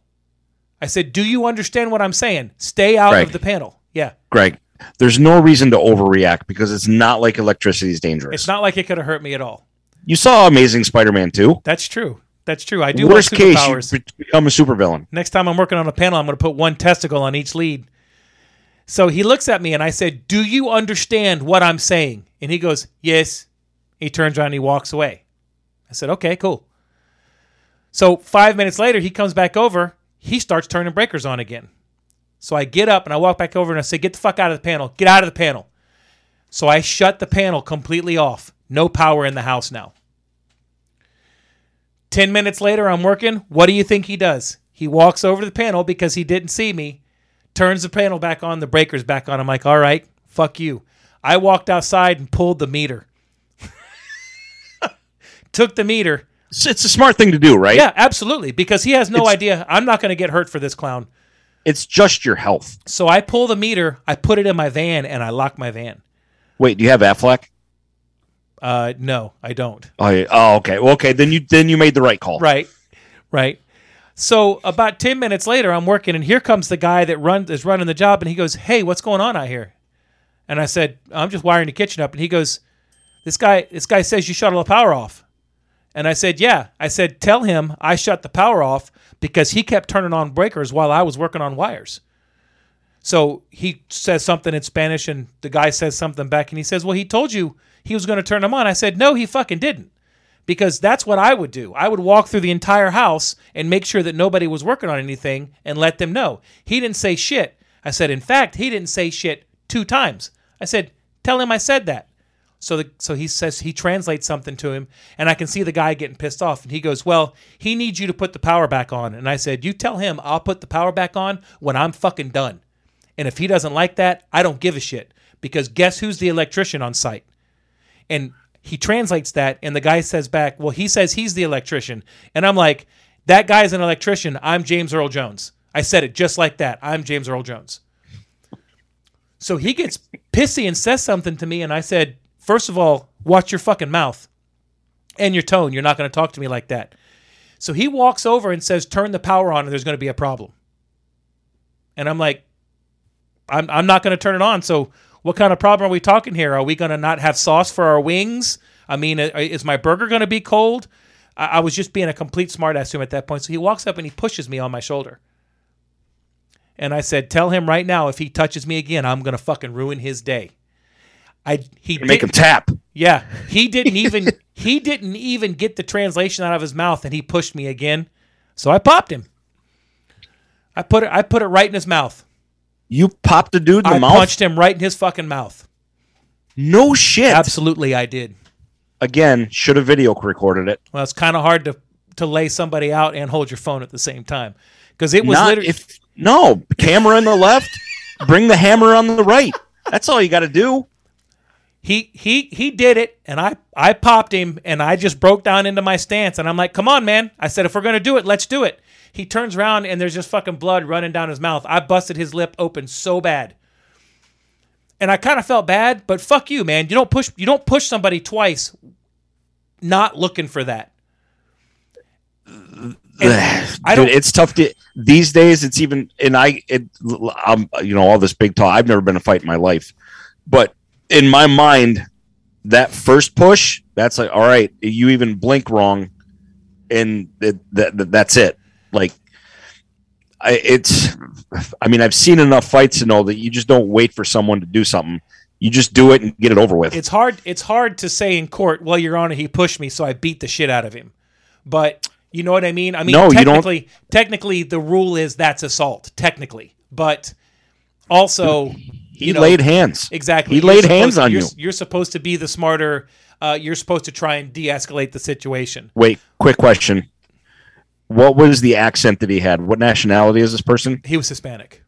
I said, "Do you understand what I'm saying? Stay out Greg. of the panel." Yeah, Greg, there's no reason to overreact because it's not like electricity is dangerous. it's not like it could have hurt me at all. You saw Amazing Spider-Man 2. That's true. That's true. I do Worst case, superpowers. you become a supervillain. Next time I'm working on a panel, I'm going to put one testicle on each lead. So he looks at me and I said, "Do you understand what I'm saying?" And he goes, "Yes." He turns around and he walks away. I said, "Okay, cool." So 5 minutes later, he comes back over. He starts turning breakers on again. So I get up and I walk back over and I say, "Get the fuck out of the panel. Get out of the panel." So I shut the panel completely off. No power in the house now. 10 minutes later, I'm working. What do you think he does? He walks over to the panel because he didn't see me, turns the panel back on, the breaker's back on. I'm like, all right, fuck you. I walked outside and pulled the meter. Took the meter. It's, it's a smart thing to do, right? Yeah, absolutely. Because he has no It's- idea. I'm not going to get hurt for this clown. It's just your health. So I pull the meter, I put it in my van, and I lock my van. Wait, do you have Aflac? Uh, no, I don't. Oh, yeah. oh, okay. Well, okay, then you then you made the right call. Right, right. So about ten minutes later, I'm working, and here comes the guy that run is running the job, and he goes, "Hey, what's going on out here?" And I said, "I'm just wiring the kitchen up." And he goes, "This guy, this guy says you shut all the power off." And I said, "Yeah." I said, "Tell him I shut the power off because he kept turning on breakers while I was working on wires." So he says something in Spanish, and the guy says something back, and he says, "Well, he told you he was going to turn them on." I said, "No, he fucking didn't." because that's what I would do. I would walk through the entire house and make sure that nobody was working on anything and let them know. He didn't say shit. I said, in fact, he didn't say shit two times. I said, tell him I said that. So the, so he says he translates something to him, and I can see the guy getting pissed off, and he goes, "Well, he needs you to put the power back on." And I said, "You tell him I'll put the power back on when I'm fucking done." And if he doesn't like that, I don't give a shit because guess who's the electrician on site? And he translates that, and the guy says back, Well, he says he's the electrician. And I'm like, That guy's an electrician. I'm James Earl Jones. I said it just like that. I'm James Earl Jones. So he gets pissy and says something to me, and I said, First of all, watch your fucking mouth and your tone. You're not going to talk to me like that. So he walks over and says, "Turn the power on, and there's going to be a problem." And I'm like, "I'm I'm not going to turn it on." So what kind of problem are we talking here? Are we going to not have sauce for our wings? I mean, uh, is my burger going to be cold? I, I was just being a complete smartass to him at that point. So he walks up and he pushes me on my shoulder. And I said, "Tell him right now if he touches me again, I'm going to fucking ruin his day." I he Make him tap. yeah, he didn't even he didn't even get the translation out of his mouth, and he pushed me again. So I popped him. I put it I put it right in his mouth. You popped the dude in the mouth? I mouth. punched him right in his fucking mouth. No shit. Absolutely, I did. Again, should have video recorded it. Well, it's kind of hard to to lay somebody out and hold your phone at the same time because it was Not literally if no camera on the left, bring the hammer on the right. That's all you got to do. he he he did it, and I I popped him, and I just broke down into my stance, and I'm like, "Come on, man!" I said, "If we're gonna do it, let's do it." He turns around, and there's just fucking blood running down his mouth. I busted his lip open so bad, and I kind of felt bad, but fuck you, man. You don't push you don't push somebody twice, not looking for that. Don't- It's tough to these days. It's even and I it I'm you know all this big talk. I've never been in a fight in my life, but in my mind, that first push, that's like all right. You even blink wrong, and it, that, that that's it. Like. I, it's, I mean, I've seen enough fights to know that you just don't wait for someone to do something. You just do it and get it over with. It's hard it's hard to say in court, "Well, Your Honor, he pushed me, so I beat the shit out of him." But you know what I mean? I mean, No, you don't- technically, technically, the rule is that's assault, technically. But also, he you know, laid hands. exactly. He you're laid hands on you're, you. You're supposed to be the smarter. Uh, you're supposed to try and de-escalate the situation. Wait, quick question. What was the accent that he had? What nationality is this person? He was Hispanic.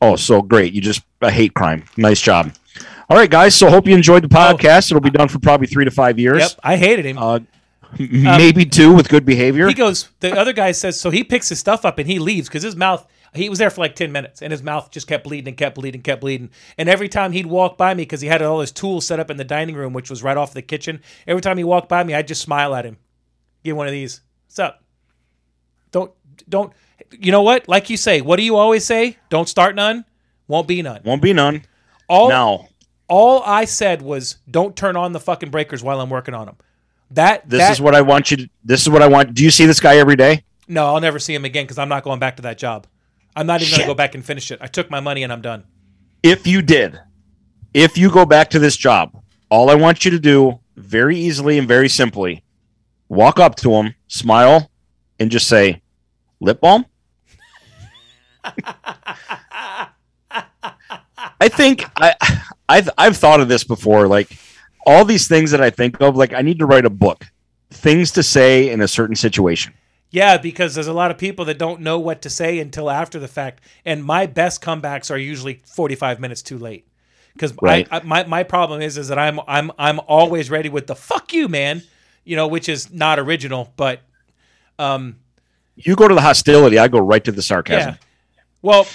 Oh, so great. You just a hate crime. Nice job. All right, guys. So hope you enjoyed the podcast. It'll be done for probably three to five years. Yep, I hated him. Uh, m- maybe two with good behavior. he goes. The other guy says so. He picks his stuff up and he leaves because his mouth. He was there for like ten minutes and his mouth just kept bleeding and kept bleeding, and kept bleeding. And every time he'd walk by me because he had all his tools set up in the dining room, which was right off the kitchen. Every time he walked by me, I'd just smile at him, give one of these. What's up? Don't. You know what? Like you say, what do you always say? Don't start none, won't be none. Won't be none. All Now, all I said was don't turn on the fucking breakers while I'm working on them. That this that, is what I want you to. This is what I want. Do you see this guy every day? No, I'll never see him again because I'm not going back to that job. I'm not even going to go back and finish it. I took my money and I'm done. If you did, if you go back to this job, all I want you to do very easily and very simply walk up to him, smile, and just say, lip balm? I think I, I've, I've thought of this before. Like all these things that I think of, like I need to write a book, things to say in a certain situation. Yeah, because there's a lot of people that don't know what to say until after the fact, and my best comebacks are usually 45 minutes too late. Because Right. My my problem is is that I'm I'm I'm always ready with the fuck you man, you know, which is not original, but um You go to the hostility, I go right to the sarcasm. Yeah. Well,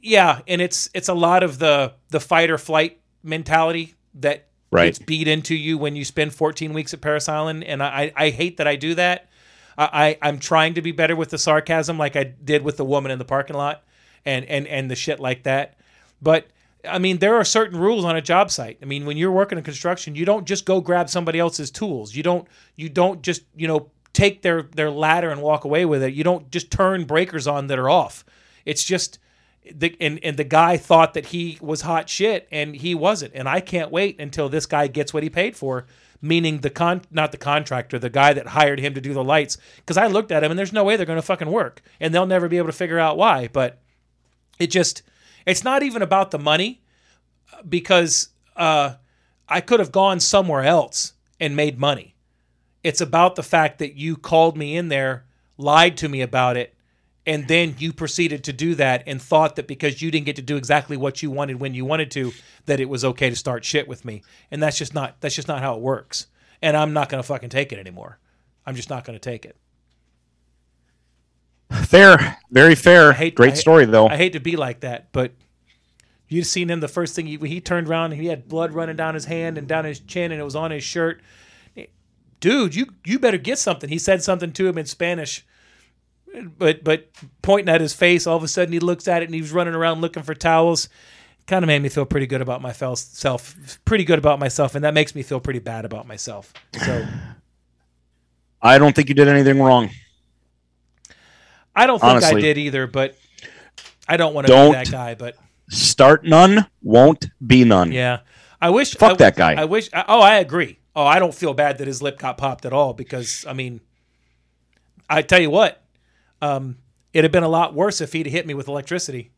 yeah, and it's it's a lot of the the fight or flight mentality that Right. gets beat into you when you spend 14 weeks at Parris Island, and I I hate that I do that. I, I I'm trying to be better with the sarcasm, like I did with the woman in the parking lot, and and and the shit like that. But I mean, there are certain rules on a job site. I mean, when you're working in construction, you don't just go grab somebody else's tools. You don't you don't just you know take their their ladder and walk away with it. You don't just turn breakers on that are off. It's just the and, and the guy thought that he was hot shit and he wasn't. And I can't wait until this guy gets what he paid for, meaning the con not the contractor, the guy that hired him to do the lights. Because I looked at him and there's no way they're gonna fucking work. And they'll never be able to figure out why. But it just it's not even about the money because uh, I could have gone somewhere else and made money. It's about the fact that you called me in there, lied to me about it, and then you proceeded to do that and thought that because you didn't get to do exactly what you wanted when you wanted to, that it was okay to start shit with me. And that's just not that's just not how it works. And I'm not gonna fucking take it anymore. I'm just not gonna take it. Fair, very fair. hate- Great I- story though. I hate to be like that, but you'd seen him the first thing he, he turned around and he had blood running down his hand and down his chin and it was on his shirt. Dude, you you better get something. He said something to him in Spanish, but but pointing at his face. All of a sudden, he looks at it and he was running around looking for towels. Kind of made me feel pretty good about myself. Pretty good about myself, and that makes me feel pretty bad about myself. So I don't think you did anything wrong. I don't think I did either, but I don't want to be Don't. that guy. But Start none, won't be none. yeah, I wish. Fuck I- that guy. I wish. Oh, I agree. Oh, I don't feel bad that his lip got popped at all because I mean, I tell you what, um, it'd have been a lot worse if he'd hit me with electricity.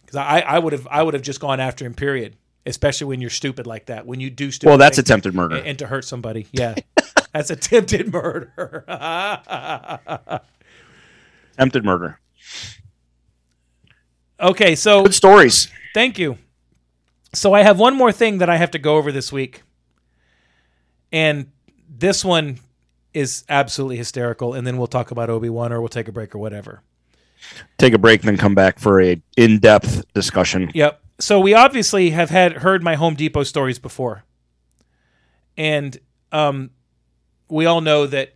Because I, I would have, I would have just gone after him. Period. Especially when you're stupid like that. When you do stupid. Well, that's attempted murder. and, and to hurt somebody. Yeah, that's attempted murder. attempted murder. okay, so Good stories. Thank you. So I have one more thing that I have to go over this week. And this one is absolutely hysterical and then we'll talk about Obi-Wan or we'll take a break or whatever. Take a break, then come back for a in-depth discussion. Yep. So we obviously have had heard my Home Depot stories before. And um we all know that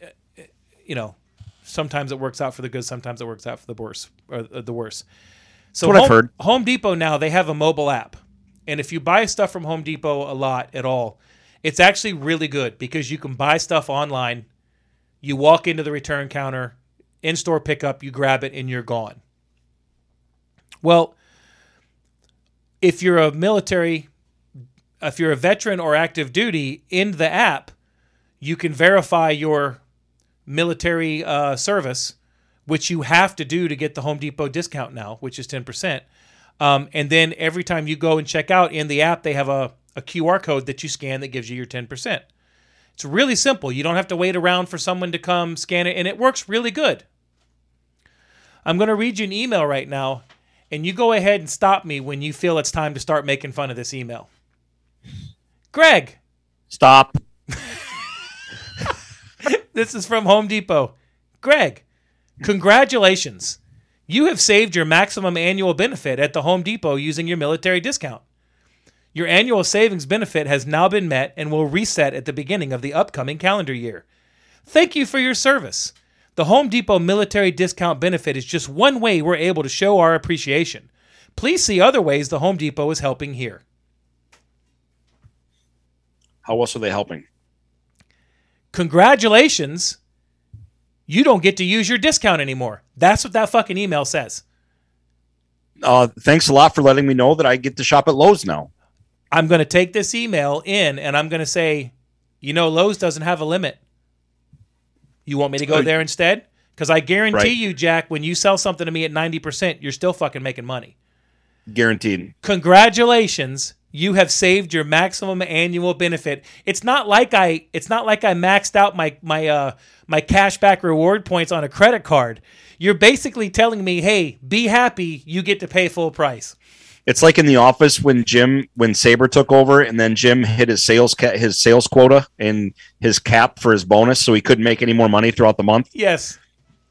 uh, you know, sometimes it works out for the good, sometimes it works out for the worse or uh, the worse. So what I've heard. Home Depot now they have a mobile app. And if you buy stuff from Home Depot a lot at all, it's actually really good because you can buy stuff online. You walk into the return counter, in-store pickup, you grab it and you're gone. Well, if you're a military, if you're a veteran or active duty in the app, you can verify your military uh, service, which you have to do to get the Home Depot discount now, which is 10%. Um, and then every time you go and check out in the app, they have a, a QR code that you scan that gives you your 10%. It's really simple. You don't have to wait around for someone to come scan it, and it works really good. I'm going to read you an email right now, and you go ahead and stop me when you feel it's time to start making fun of this email. Greg, Stop. this is from Home Depot. Greg, congratulations. You have saved your maximum annual benefit at the Home Depot using your military discount. Your annual savings benefit has now been met and will reset at the beginning of the upcoming calendar year. Thank you for your service. The Home Depot military discount benefit is just one way we're able to show our appreciation. Please see other ways the Home Depot is helping here. How else are they helping? Congratulations. You don't get to use your discount anymore. That's what that fucking email says. Uh, thanks a lot for letting me know that I get to shop at Lowe's now. I'm going to take this email in and I'm going to say, you know, Lowe's doesn't have a limit. You want me to go there instead? Because I guarantee Right. you, Jack, when you sell something to me at 90%, you're still fucking making money. Guaranteed. Congratulations. You have saved your maximum annual benefit. It's not like I it's not like I maxed out my my uh my cashback reward points on a credit card. You're basically telling me, "Hey, be happy, you get to pay full price." It's like in the office when Jim, when Sabre took over, and then Jim hit his sales ca- his sales quota and his cap for his bonus, so he couldn't make any more money throughout the month. Yes.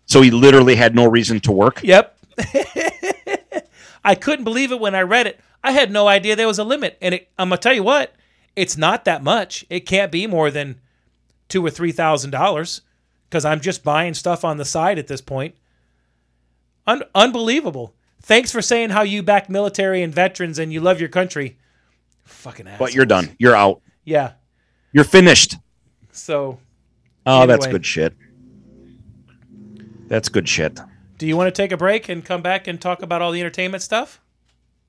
So he literally had no reason to work. Yep. I couldn't believe it when I read it. I had no idea there was a limit, and it, I'm gonna tell you what, it's not that much. It can't be more than two or three thousand dollars because I'm just buying stuff on the side at this point. Un- unbelievable. Thanks for saying how you back military and veterans and you love your country. Fucking ass. But you're done. You're out. Yeah. You're finished. So, Oh, that's good shit. That's good shit. do you want to take a break and come back and talk about all the entertainment stuff?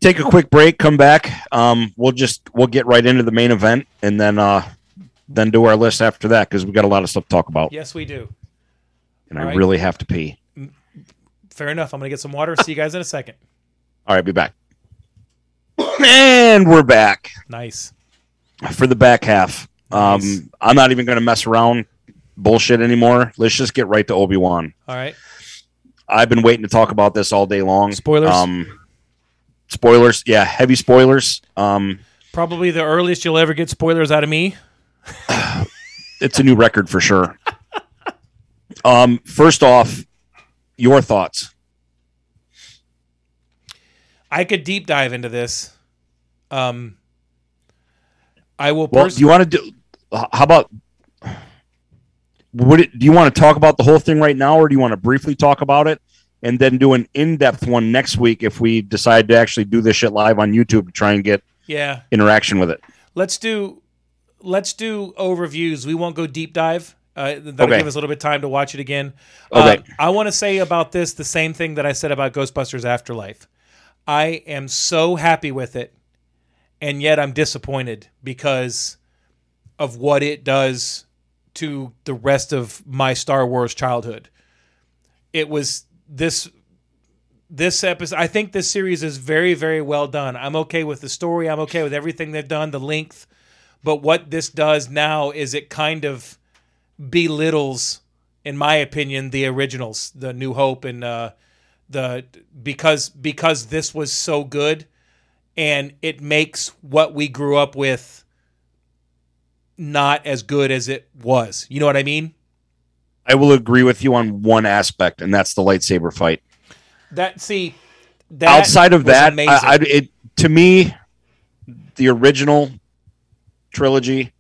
Take a quick break. Come back. Um, we'll just we'll get right into the main event, and then uh, then do our list after that because we got a lot of stuff to talk about, Yes, we do. and all I right. really have to pee. Fair enough. I'm gonna get some water. See you guys in a second. All right, be back. And we're back Nice. for the back half. Um, Nice. I'm not even going to mess around bullshit anymore. Let's just get right to Obi Wan. All right. I've been waiting to talk about this all day long. Spoilers? Um, spoilers. Yeah, heavy spoilers. Um, Probably the earliest you'll ever get spoilers out of me. it's a new record for sure. Um, first off, your thoughts. I could deep dive into this. Um, I will. Well, do you want to do? How about would it, do you want to talk about the whole thing right now, or do you want to briefly talk about it and then do an in-depth one next week if we decide to actually do this shit live on YouTube to try and get Yeah. interaction with it? Let's do let's do overviews. We won't go deep dive. Uh, that'll Okay. give us a little bit of time to watch it again. Okay. Uh, I want to say about this the same thing that I said about Ghostbusters Afterlife. I am so happy with it, and yet I'm disappointed because of what it does to the rest of my Star Wars childhood. It was this this episode I think this series is very very well done. I'm okay with the story, I'm okay with everything they've done, the length, but what this does now is it kind of belittles in my opinion the originals, the New Hope and uh the because because this was so good and it makes what we grew up with not as good as it was. You know what I mean? I will agree with you on one aspect, and that's the lightsaber fight. That see that Outside of that. I, I, it to me, the original trilogy.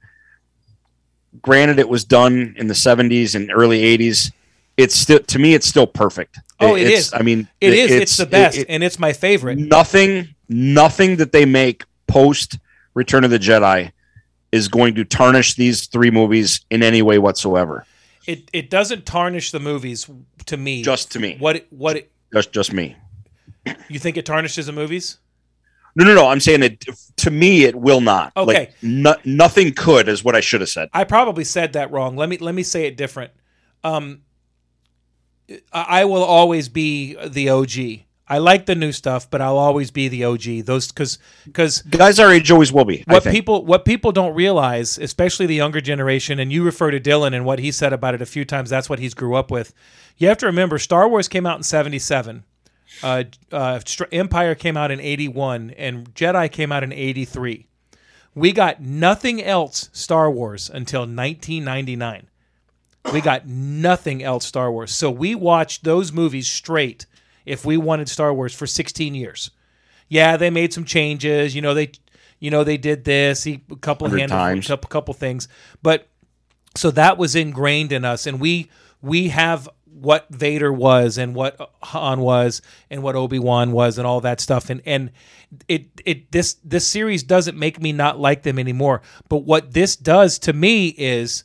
Granted, it was done in the '70s and early '80s. It's still to me, it's still perfect. Oh, it it's, is. I mean, it is. It's, the best, it- it- and it's my favorite. nothing, nothing that they make post Return of the Jedi is going to tarnish these three movies in any way whatsoever. It it doesn't tarnish the movies to me. Just to me, what it, what it, just just me. you think it tarnishes the movies? No, no, no. I'm saying it to me. It will not. Okay. Like, no, nothing could is what I should have said. I probably said that wrong. Let me let me say it different. Um, I will always be the OG. I like the new stuff, but I'll always be the OG. Those because because Guys our age always will be. What people what people don't realize, especially the younger generation, and you refer to Dylan and what he said about it a few times. That's what he's grew up with. You have to remember, Star Wars came out in '77. Uh, uh, Empire came out in '81, and Jedi came out in '83. We got nothing else Star Wars until 1999. We got nothing else Star Wars. So we watched those movies straight if we wanted Star Wars for 16 years. Yeah, they made some changes. You know, they you know they did this, he, a couple Hundred hand times. couple couple things. But so that was ingrained in us and we we have what Vader was and what Han was and what Obi-Wan was and all that stuff. And and it it this this series doesn't make me not like them anymore. But what this does to me is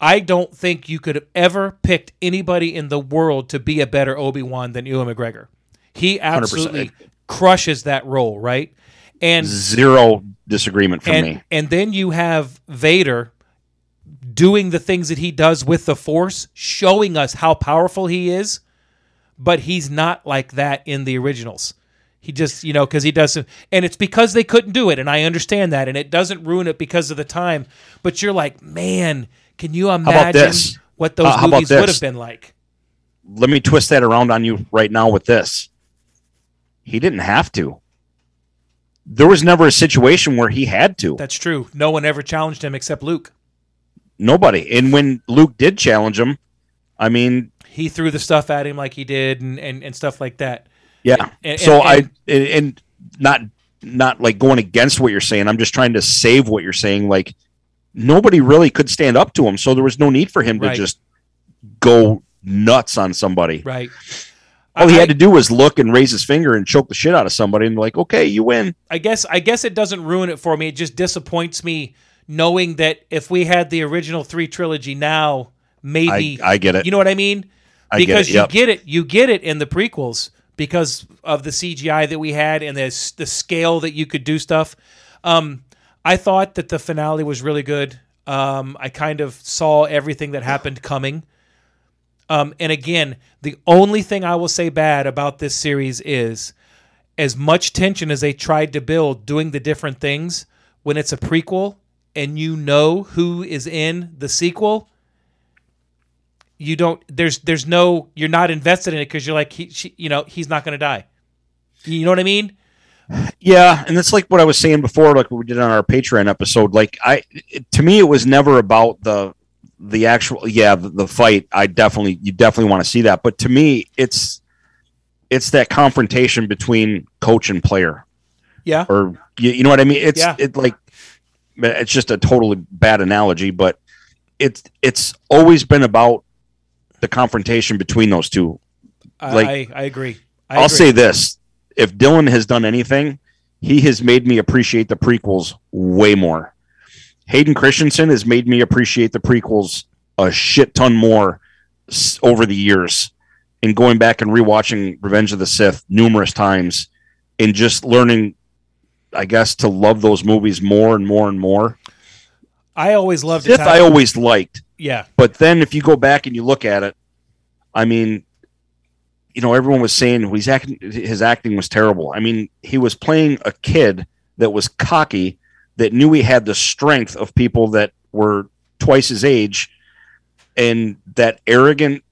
I don't think you could have ever picked anybody in the world to be a better Obi-Wan than Ewan McGregor. He absolutely crushes that role right? And Zero disagreement from and me. and then you have Vader doing the things that he does with the Force, showing us how powerful he is, but he's not like that in the originals. He just, you know, because he doesn't, and it's because they couldn't do it, and I understand that, and it doesn't ruin it because of the time. But you're like, man, can you imagine what those Uh, movies would have been like? Let me twist that around on you right now with this. He didn't have to. There was never a situation where he had to. That's true. No one ever challenged him except Luke. Nobody. And when Luke did challenge him, I mean, He threw the stuff at him like he did, and and, and stuff like that. yeah. And- so and- I and, and not not like going against what you're saying. I'm just trying to save what you're saying. Like nobody really could stand up to him, so there was no need for him Right. to just go nuts on somebody. Right. All he had to do was look and raise his finger and choke the shit out of somebody, and like, okay, you win. I guess I guess it doesn't ruin it for me. It just disappoints me knowing that if we had the original three trilogy now, maybe I, I get it. you know what I mean? I get because it, you get it, you get it in the prequels because of the CGI that we had and the the scale that you could do stuff. Um, I thought that the finale was really good. Um, I kind of saw everything that happened coming. Um, and again, the only thing I will say bad about this series is as much tension as they tried to build doing the different things when it's a prequel and you know who is in the sequel you don't there's there's no you're not invested in it because you're like he she, you know he's not going to die you know what i mean Yeah, and that's like what I was saying before, like what we did on our Patreon episode. Like I, it, to me, it was never about the the actual. Yeah, the, the fight. I definitely, you definitely want to see that. But to me, it's it's that confrontation between coach and player, yeah or you, you know what I mean? It's Yeah. it like it's just a totally bad analogy, but it's it's always been about the confrontation between those two. I, Like- I, I agree. I I'll agree. say this: if Dylan has done anything, he has made me appreciate the prequels way more. Hayden Christensen has made me appreciate the prequels a shit ton more over the years, and going back and rewatching Revenge of the Sith numerous times, and just learning, I guess, to love those movies more and more and more. I always loved Sith. I always liked. yeah, But then if you go back and you look at it, I mean, you know, everyone was saying he's acting, his acting was terrible. I mean, he was playing a kid that was cocky, that knew he had the strength of people that were twice his age, and that arrogant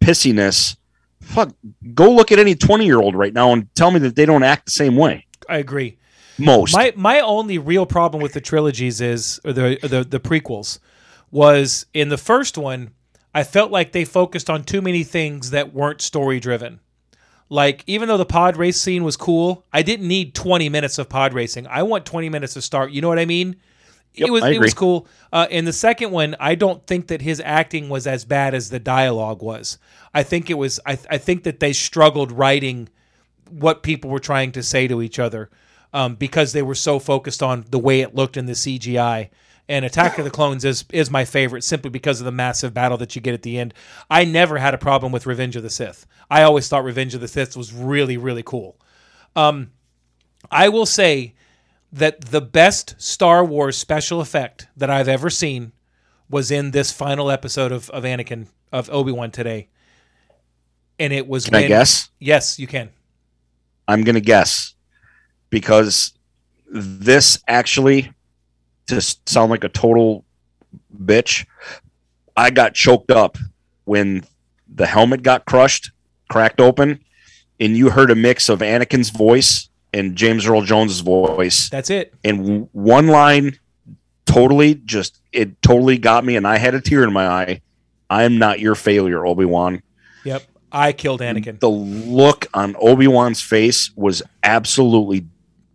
pissiness. Fuck, go look at any twenty-year-old right now and tell me that they don't act the same way. I agree. Most. My my only real problem with the trilogies is or the the the prequels was in the first one I felt like they focused on too many things that weren't story driven. Like even though the pod race scene was cool, I didn't need 20 minutes of pod racing. I want 20 minutes to start. You know what I mean? Yep, it was it was cool. Uh, in the second one, I don't think that his acting was as bad as the dialogue was. I think it was. I, I think that they struggled writing what people were trying to say to each other um, because they were so focused on the way it looked in the CGI. And Attack of the Clones is is my favorite simply because of the massive battle that you get at the end. I never had a problem with Revenge of the Sith. I always thought Revenge of the Sith was really really cool. Um, I will say that the best Star Wars special effect that I've ever seen was in this final episode of, of Anakin of Obi Wan today, and it was Can I guess? yes you can I'm going to guess because this actually to sound like a total bitch. I got choked up when the helmet got crushed, cracked open, and you heard a mix of Anakin's voice and James Earl Jones's voice. that's it And w- one line totally just it totally got me and I had a tear in my eye. I am not your failure, Obi-Wan yep I killed Anakin the look on Obi-Wan's face was absolutely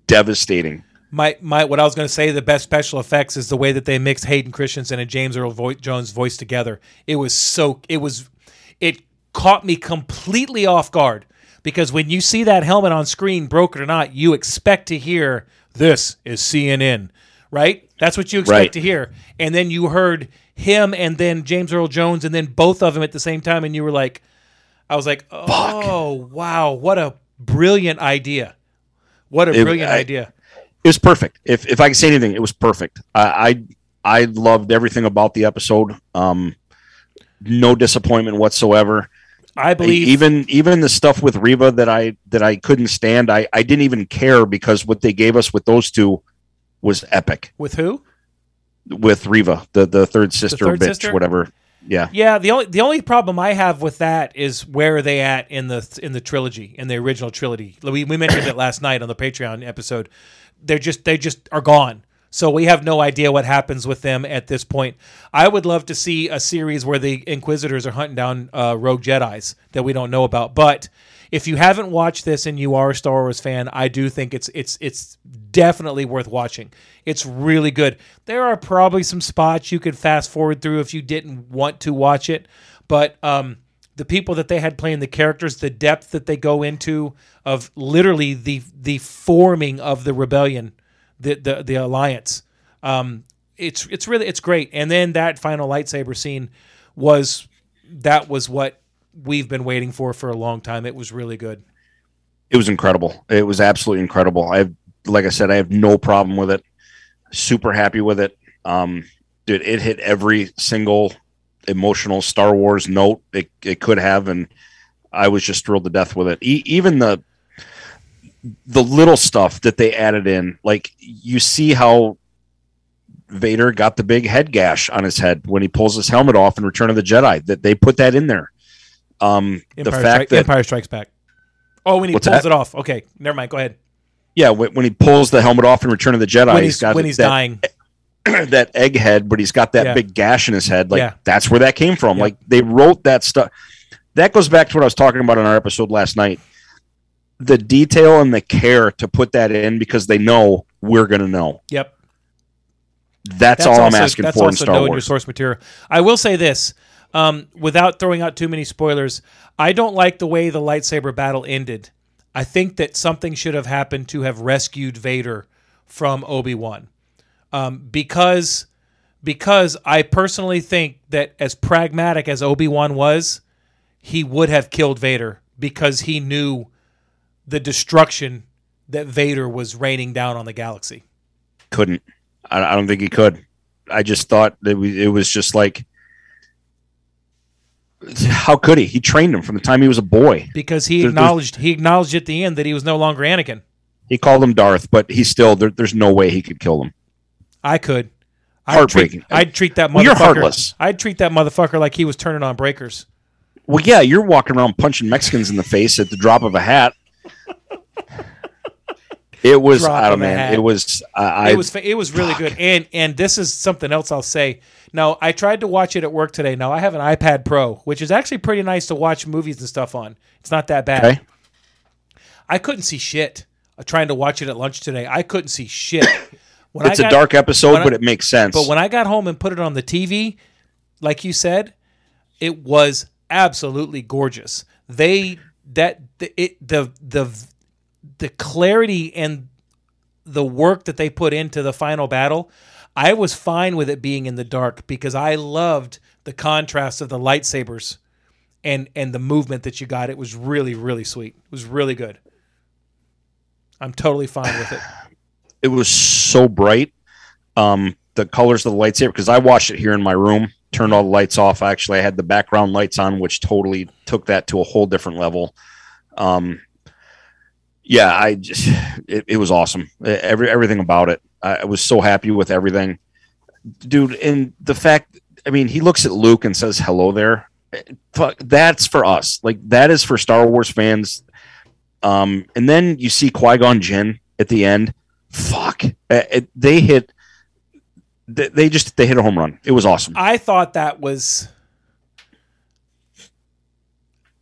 devastating. my my what I was going to say the best special effects is the way that they mixed Hayden Christensen and James Earl Vo- Jones voice together. It was so it was it caught me completely off guard because when you see that helmet on screen broken or not you expect to hear this is CNN right? That's what you expect Right. to hear. And then you heard him and then James Earl Jones and then both of them at the same time and you were like I was like oh wow what a brilliant idea what a It- brilliant I- idea It was perfect. If if I can say anything, it was perfect. I I, I loved everything about the episode. Um, no disappointment whatsoever. I believe even even the stuff with Reva that I that I couldn't stand. I I didn't even care because what they gave us with those two was epic. with who? With Reva, the the third sister, third bitch, sister? whatever. Yeah, Yeah, the only the only problem I have with that is where are they at in the in the trilogy in the original trilogy. We we mentioned it last night on the Patreon episode. They're just they just are gone. So we have no idea what happens with them at this point. I would love to see a series where the Inquisitors are hunting down uh, rogue Jedi's that we don't know about. But if you haven't watched this and you are a Star Wars fan, I do think it's it's it's definitely worth watching. It's really good. There are probably some spots you could fast forward through if you didn't want to watch it, but um, the people that they had playing the characters, the depth that they go into of literally the the forming of the rebellion, the the, the alliance. Um, it's it's really it's great. And then that final lightsaber scene was that was what we've been waiting for for a long time. It was really good. it was incredible. It was absolutely incredible. I have, like I said, I have no problem with it. Super happy with it. Um, dude, it hit every single emotional Star Wars note it, it could have, and I was just thrilled to death with it. E- even the the little stuff that they added in, like you see how Vader got the big head gash on his head when he pulls his helmet off in Return of the Jedi. That they put that in there. Um, Empire, the fact that Empire Strikes Back. Oh, when he pulls that? it off. Okay, never mind. Go ahead. yeah, when, when he pulls the helmet off in Return of the Jedi, when he's, got when he's that, dying. that egghead, but he's got that Yeah. big gash in his head. Like Yeah. that's where that came from. Yep. Like they wrote that stuff. That goes back to what I was talking about on our episode last night. The detail and the care to put that in because they know we're gonna know. Yep. That's, all I'm asking that's for in Star knowing your Wars. source material. I will say this, um, without throwing out too many spoilers, I don't like the way the lightsaber battle ended. I think that something should have happened to have rescued Vader from Obi Wan, um, because because I personally think that as pragmatic as Obi Wan was, he would have killed Vader because he knew the destruction that Vader was raining down on the galaxy. Couldn't. I, don't think he could. I just thought that it was just like, how could he? He trained him from the time he was a boy. because he There- acknowledged he acknowledged at the end that he was no longer Anakin. He called him Darth, but he still there, there's no way he could kill him. I could. I'd Heartbreaking. Treat, I'd treat that motherfucker. Well, you're heartless. I'd treat that motherfucker like he was turning on breakers. Well, yeah, you're walking around punching Mexicans in the face at the drop of a hat. It was, Drop I don't man. It was, I, I It was it was really good. And and this is something else I'll say. Now I tried to watch it at work today. Now I have an iPad Pro, which is actually pretty nice to watch movies and stuff on. It's not that bad. okay. I couldn't see shit. Uh, trying to watch it at lunch today, I couldn't see shit. When It's I a got- dark episode, I- but it makes sense. But when I got home and put it on the TV, like you said, it was absolutely gorgeous. They that the it the the the clarity and the work that they put into the final battle, I was fine with it being in the dark because I loved the contrast of the lightsabers and and the movement that you got. It was really really sweet. It was really good. I'm totally fine with it. it was so bright. Um, the colors of the lightsaber because I watched it here in my room. Turned all the lights off. Actually, I had the background lights on, which totally took that to a whole different level. Um, yeah, I just it, it was awesome. Every everything about it. I, was so happy with everything, dude. And the fact, I mean, he looks at Luke and says hello there. Fuck, that's for us. Like that is for Star Wars fans. Um, and then you see Qui Gon Jinn at the end. Fuck, Uh, it, they hit. They, they just they hit a home run. It was awesome. I thought that was.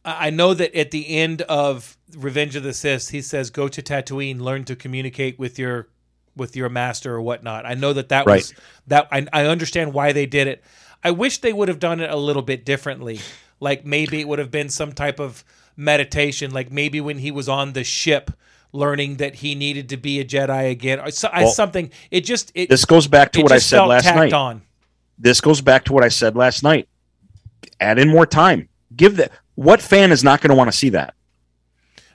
I know that at the end of Revenge of the Sith, he says, "Go to Tatooine, learn to communicate with your with your master or whatnot." I know that that was that. I, I understand why they did it. I wish they would have done it a little bit differently. Like maybe it would have been some type of meditation. Like maybe when he was on the ship, learning that he needed to be a Jedi again, or so, Well, something. It just it. This goes back to what I said last night. On. This goes back to what I said last night. Add in more time. Give that. What fan is not going to want to see that?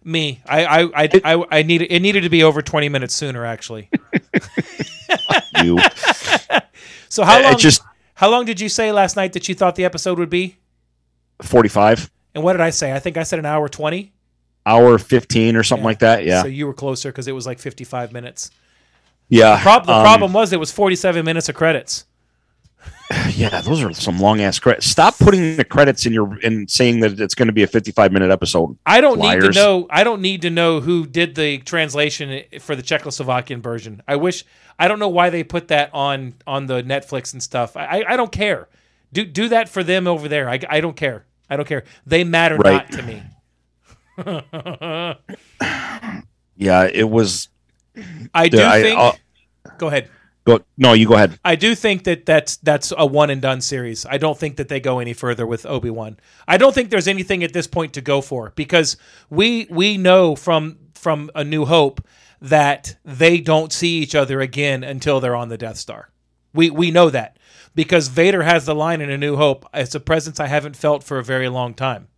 Me, I, I, I, I, I need it needed to be over twenty minutes sooner. Actually, You. so how It long? just how long did you say last night that you thought the episode would be? forty-five And what did I say? I think I said an hour twenty. hour fifteen or something Yeah. like that. Yeah. So you were closer because it was like fifty-five minutes. yeah. Prob- the Um, problem was it was forty-seven minutes of credits. Yeah, those are some long ass credits. Stop putting the credits in your and saying that it's going to be a 55 minute episode. I don't need to know. I don't need to know who did the translation for the Czechoslovakian version. I wish. I don't know why they put that on on the Netflix and stuff. I I, I don't care. Do do that for them over there. I, I don't care. I don't care. They matter Right. not to me. Yeah, it was. I do I- think. I'll- go ahead. No, you go ahead. I do think that that's that's a one and done series. I don't think that they go any further with Obi Wan. I don't think there's anything at this point to go for because we we know from from A New Hope that they don't see each other again until they're on the Death Star. We we know that because Vader has the line in A New Hope. It's a presence I haven't felt for a very long time.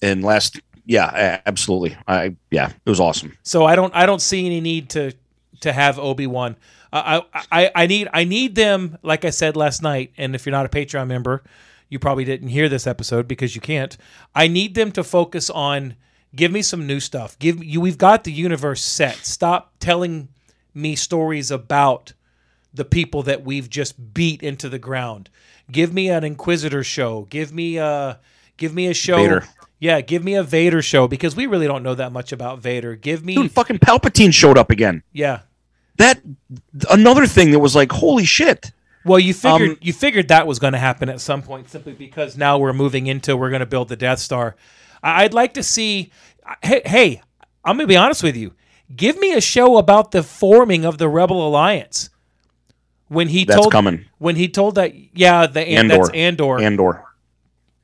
And last, yeah, absolutely. I yeah, it was awesome. So I don't I don't see any need to to have Obi Wan. I, I I need I need them like I said last night. And if you're not a Patreon member, you probably didn't hear this episode because you can't. I need them to focus on give me some new stuff. Give you we've got the universe set. Stop telling me stories about the people that we've just beat into the ground. Give me an Inquisitor show. Give me a give me a show. Vader. Yeah, give me a Vader show because we really don't know that much about Vader. Give me Dude, fucking Palpatine showed up again. yeah. That another thing that was like, holy shit. Well, you figured Um, you figured that was going to happen at some point, simply because now we're moving into we're going to build the Death Star. I'd like to see. Hey, hey, I'm going to be honest with you. Give me a show about the forming of the Rebel Alliance. when he That's told coming. when he told that yeah the and that's Andor, Andor.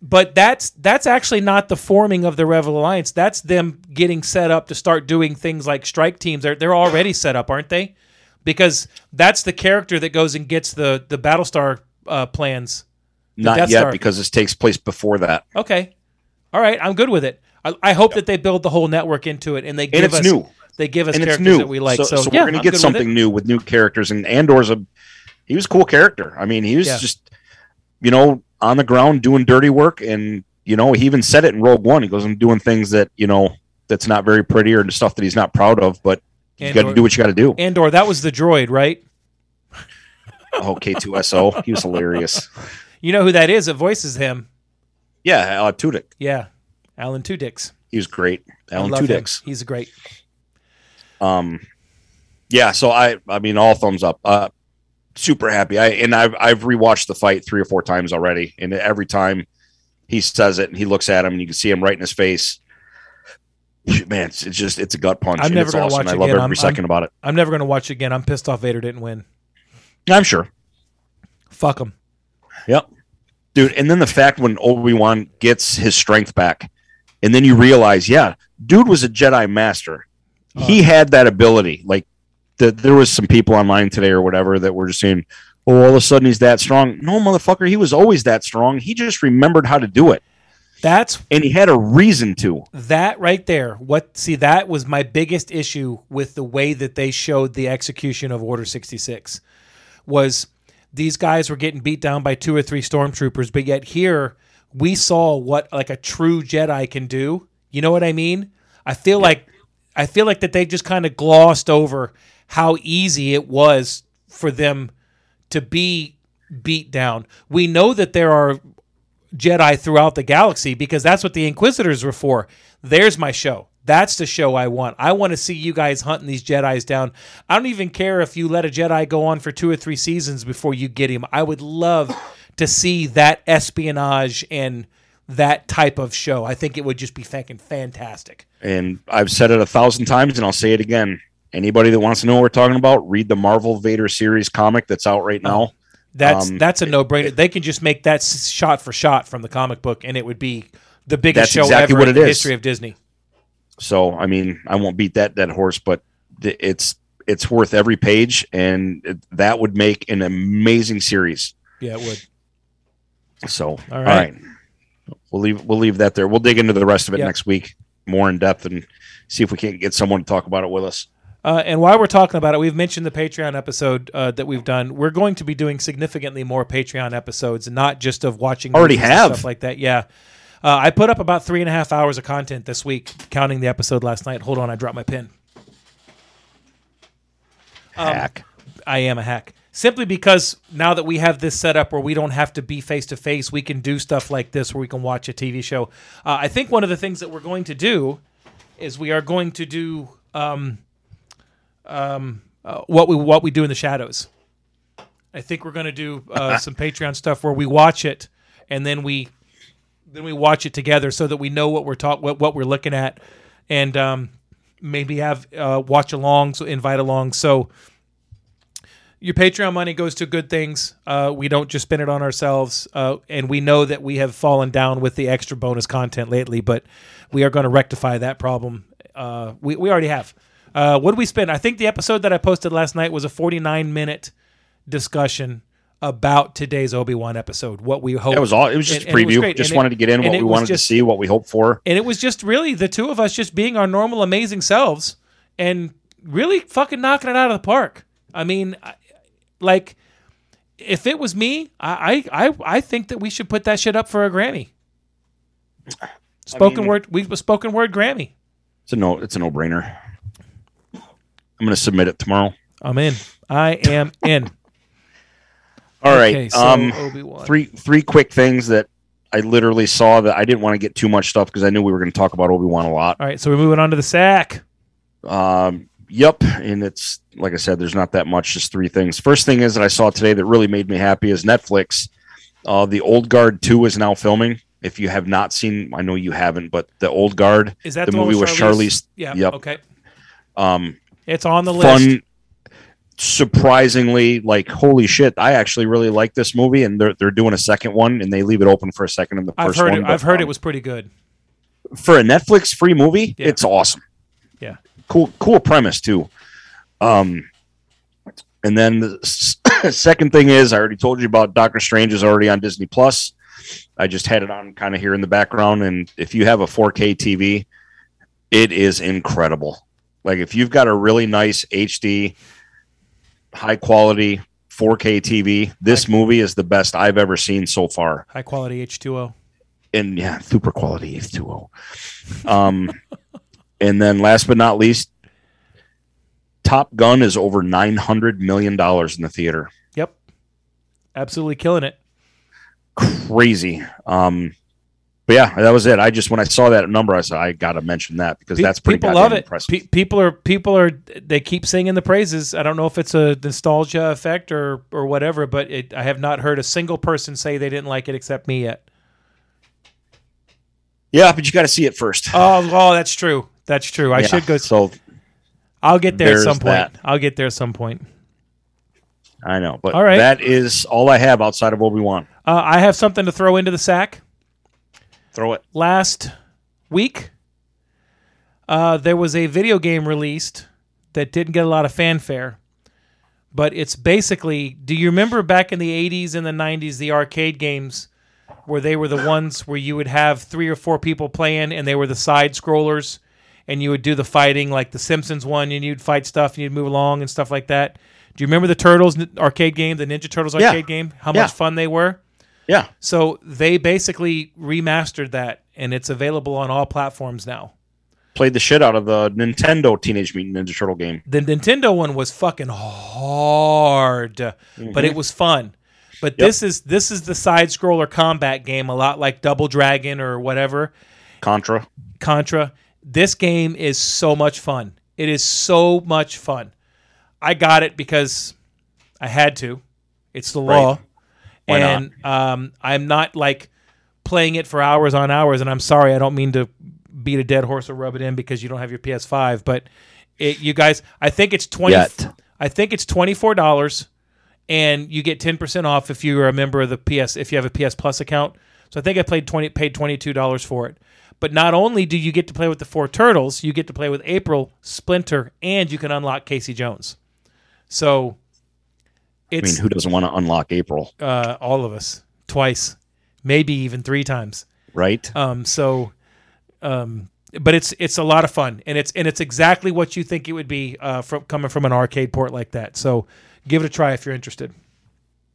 but that's that's actually not the forming of the Rebel Alliance. That's them getting set up to start doing things like strike teams. They're they're already set up, aren't they? Because that's the character that goes and gets the the Battlestar uh, plans. Not Death yet Star. because this takes place before that. Okay, all right, I'm good with it. I, I hope that they build the whole network into it and they give And it's us new. they give us And characters new. that we like. so, So, so yeah, we're gonna get good with something new with new characters. And Andor's a he was a cool character. I mean, he was Yeah. just you know on the ground doing dirty work, and you know he even said it in Rogue One. He goes, "I'm doing things that you know that's not very pretty or stuff that he's not proud of, but you got to do what you got to do." Andor, that was the droid, right? Oh, K2SO, he was hilarious. You know who that is? It voices him. Yeah, uh, Tudyk, Yeah, Alan Tudyk's. he was great. Alan love him. He's great. Um, yeah, so I, I mean, all thumbs up. Uh, super happy. I and I've I've rewatched the fight three or four times already, and every time he says it and he looks at him, and you can see him right in his face. Man, it's, it's just it's a gut punch. I'm and never it's gonna awesome. watch I it love again. every I'm- 2nd about it. I'm never going to watch again. I'm pissed off Vader didn't win. I'm sure. Fuck him. Yep. Dude, and then the fact when Obi-Wan gets his strength back, and then you realize, yeah, dude was a Jedi master. He uh. had that ability. Like the, there was some people online today or whatever that were just saying, "Oh, all of a sudden he's that strong." No, motherfucker, he was always that strong. He just remembered how to do it, That's and he had a reason to. that right there. What see that was my biggest issue with the way that they showed the execution of Order 66 was these guys were getting beat down by two or three stormtroopers, but yet here we saw what like a true Jedi can do. You know what I mean? I feel like I feel like that they just kind of glossed over how easy it was for them to be beat down. We know that there are Jedi throughout the galaxy because that's what the Inquisitors were for. There's my show. That's the show I want. I want to see you guys hunting these Jedi's down. I don't even care if you let a Jedi go on for two or three seasons before you get him. I would love to see that espionage and that type of show. I think it would just be fucking fantastic. And I've said it a thousand times, and I'll say it again. Anybody that wants to know what we're talking about, read the Marvel Vader series comic that's out right now. That's Um, that's a no brainer. They can just make that shot for shot from the comic book, and it would be the biggest show exactly ever what in the is. history of Disney. So I mean, I won't beat that dead horse, but th- it's it's worth every page, and it, that would make an amazing series. Yeah, it would. So all right. right. we'll leave we'll leave that there. We'll dig into the rest of it Yep. next week more in depth and see if we can't get someone to talk about it with us. Uh, and while we're talking about it, we've mentioned the Patreon episode uh, that we've done. We're going to be doing significantly more Patreon episodes, not just of watching. Already have. stuff like that. Yeah, uh, I put up about three and a half hours of content this week, counting the episode last night. Hold on, I dropped my pen. Um, Hack. I am a hack. Simply because now that we have this set up where we don't have to be face to face, we can do stuff like this where we can watch a TV show. Uh, I think one of the things that we're going to do is we are going to do um, um, uh, what we what we do in the shadows. I think we're going to do uh, some Patreon stuff where we watch it and then we then we watch it together so that we know what we're talk what, what we're looking at and um, maybe have uh, watch alongs, invite along. So your Patreon money goes to good things. Uh, we don't just spend it on ourselves, uh, and we know that we have fallen down with the extra bonus content lately, but we are going to rectify that problem. Uh, we we already have. Uh, what did we spend? I think the episode that I posted last night was a 49 minute discussion about today's Obi Wan episode. What we hope It was all. It was just and- a it preview. just And it- wanted to get in what we wanted just- to see, what we hope for. and it was just really the two of us just being our normal, amazing selves and really fucking knocking it out of the park. I mean, I- like, if it was me, I, I, I, I think that we should put that shit up for a Grammy. Spoken mean- word, we spoken word Grammy. It's a no. It's a no brainer. I'm going to submit it tomorrow. I'm in. I am in. All right. Okay, so um, Obi-Wan. three three quick things that I literally saw that I didn't want to get too much stuff because I knew we were going to talk about Obi Wan a lot. All right, so we're moving on to the sack. Um, yep, and it's like I said, there's not that much. Just three things. First thing is that I saw today that really made me happy is Netflix. Uh, the Old Guard Two is now filming. If you have not seen, I know you haven't, but the Old Guard, Is that the the, movie with Charlize. Yeah. Yep. Okay. Um, It's on the list. surprisingly like holy shit i actually really like this movie and they're, they're doing a second one and they leave it open for a second in the 1st I've heard one it, I've heard it um, was pretty good. for a netflix free movie Yeah. it's awesome Yeah. cool cool premise too um and then the s- second thing is i already told you about doctor strange is already on disney plus i just had it on kind of here in the background and if you have a 4k tv it is incredible like if you've got a really nice hd high quality 4k tv this movie is the best i've ever seen so far High quality H2O. and yeah, super quality H2O. Um, and then last but not least, Top Gun is over nine hundred million dollars in the theater. Yep. Absolutely killing it. Crazy. Um, but yeah, that was it. I just when I saw that number, I said I got to mention that because Pe- that's pretty people love it. Pe- people are people are they keep singing the praises. I don't know if it's a nostalgia effect or or whatever, but it, I have not heard a single person say they didn't like it except me yet. yeah, but you got to see it first. Oh, oh, that's true. That's true. I Yeah, should go. So I'll get there at some point. that. I'll get there at some point. I know, but All right. that is all I have outside of Obi Wan. Uh, I have something to throw into the sack. Throw it. last week, uh, there was a video game released that didn't get a lot of fanfare, but it's basically. Do you remember back in the '80s and the '90s the arcade games where they were the ones where you would have three or four people playing and they were the side scrollers, and you would do the fighting like the Simpsons one, and you'd fight stuff and you'd move along and stuff like that. Do you remember the Turtles arcade game, the Ninja Turtles Yeah. arcade game? How Yeah. much fun they were! Yeah, So they basically remastered that, and it's available on all platforms now. played the shit out of the Nintendo Teenage Mutant Ninja Turtle game. The Nintendo one was fucking hard, but it mhm. was fun. But this is this is the side scroller combat game, a lot like Double Dragon or whatever Contra. Contra. This game is so much fun. It is so much fun. I got it because I had to. It's the law. Right. Why not? and um, I'm not like playing it for hours on hours. And I'm sorry, I don't mean to beat a dead horse or rub it in because you don't have your PS5. But it, you guys, I think it's twenty. Yet. I think it's twenty four dollars, and you get ten percent off if you are a member of the PS. If you have a PS Plus account. So I think I played twenty paid twenty two dollars for it. But not only do you get to play with the four turtles, you get to play with April, Splinter, and you can unlock Casey Jones. So I mean, who doesn't want to unlock April, uh, all of us twice, maybe even three times. right? Um, so, um, but it's it's a lot of fun, and it's and it's exactly what you think it would be uh, from coming from an arcade port like that. So, give it a try if you're interested.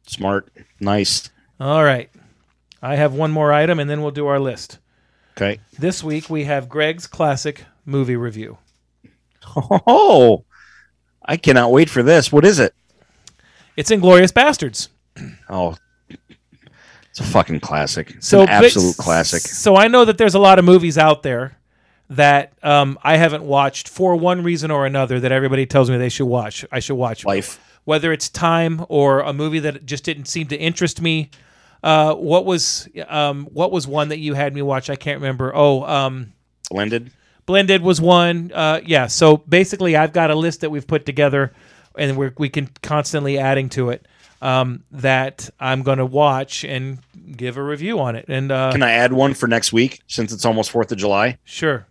Smart, nice. All right, I have one more item, and then we'll do our list. Okay. This week we have Greg's classic movie review. Oh, I cannot wait for this. What is it? It's Inglorious Bastards. Oh, it's a fucking classic. It's So an but- absolute classic. So I know that there's a lot of movies out there that um, I haven't watched for one reason or another that everybody tells me they should watch. I should watch. Life. Whether it's time or a movie that just didn't seem to interest me. Uh, what was um, what was one that you had me watch? I can't remember. Oh, um, Blended. Blended was one. Uh, yeah. So basically, I've got a list that we've put together, and we're, we can constantly adding to it. Um, that I'm going to watch and give a review on it. And uh, Can I add one for next week since it's almost Fourth of July? sure,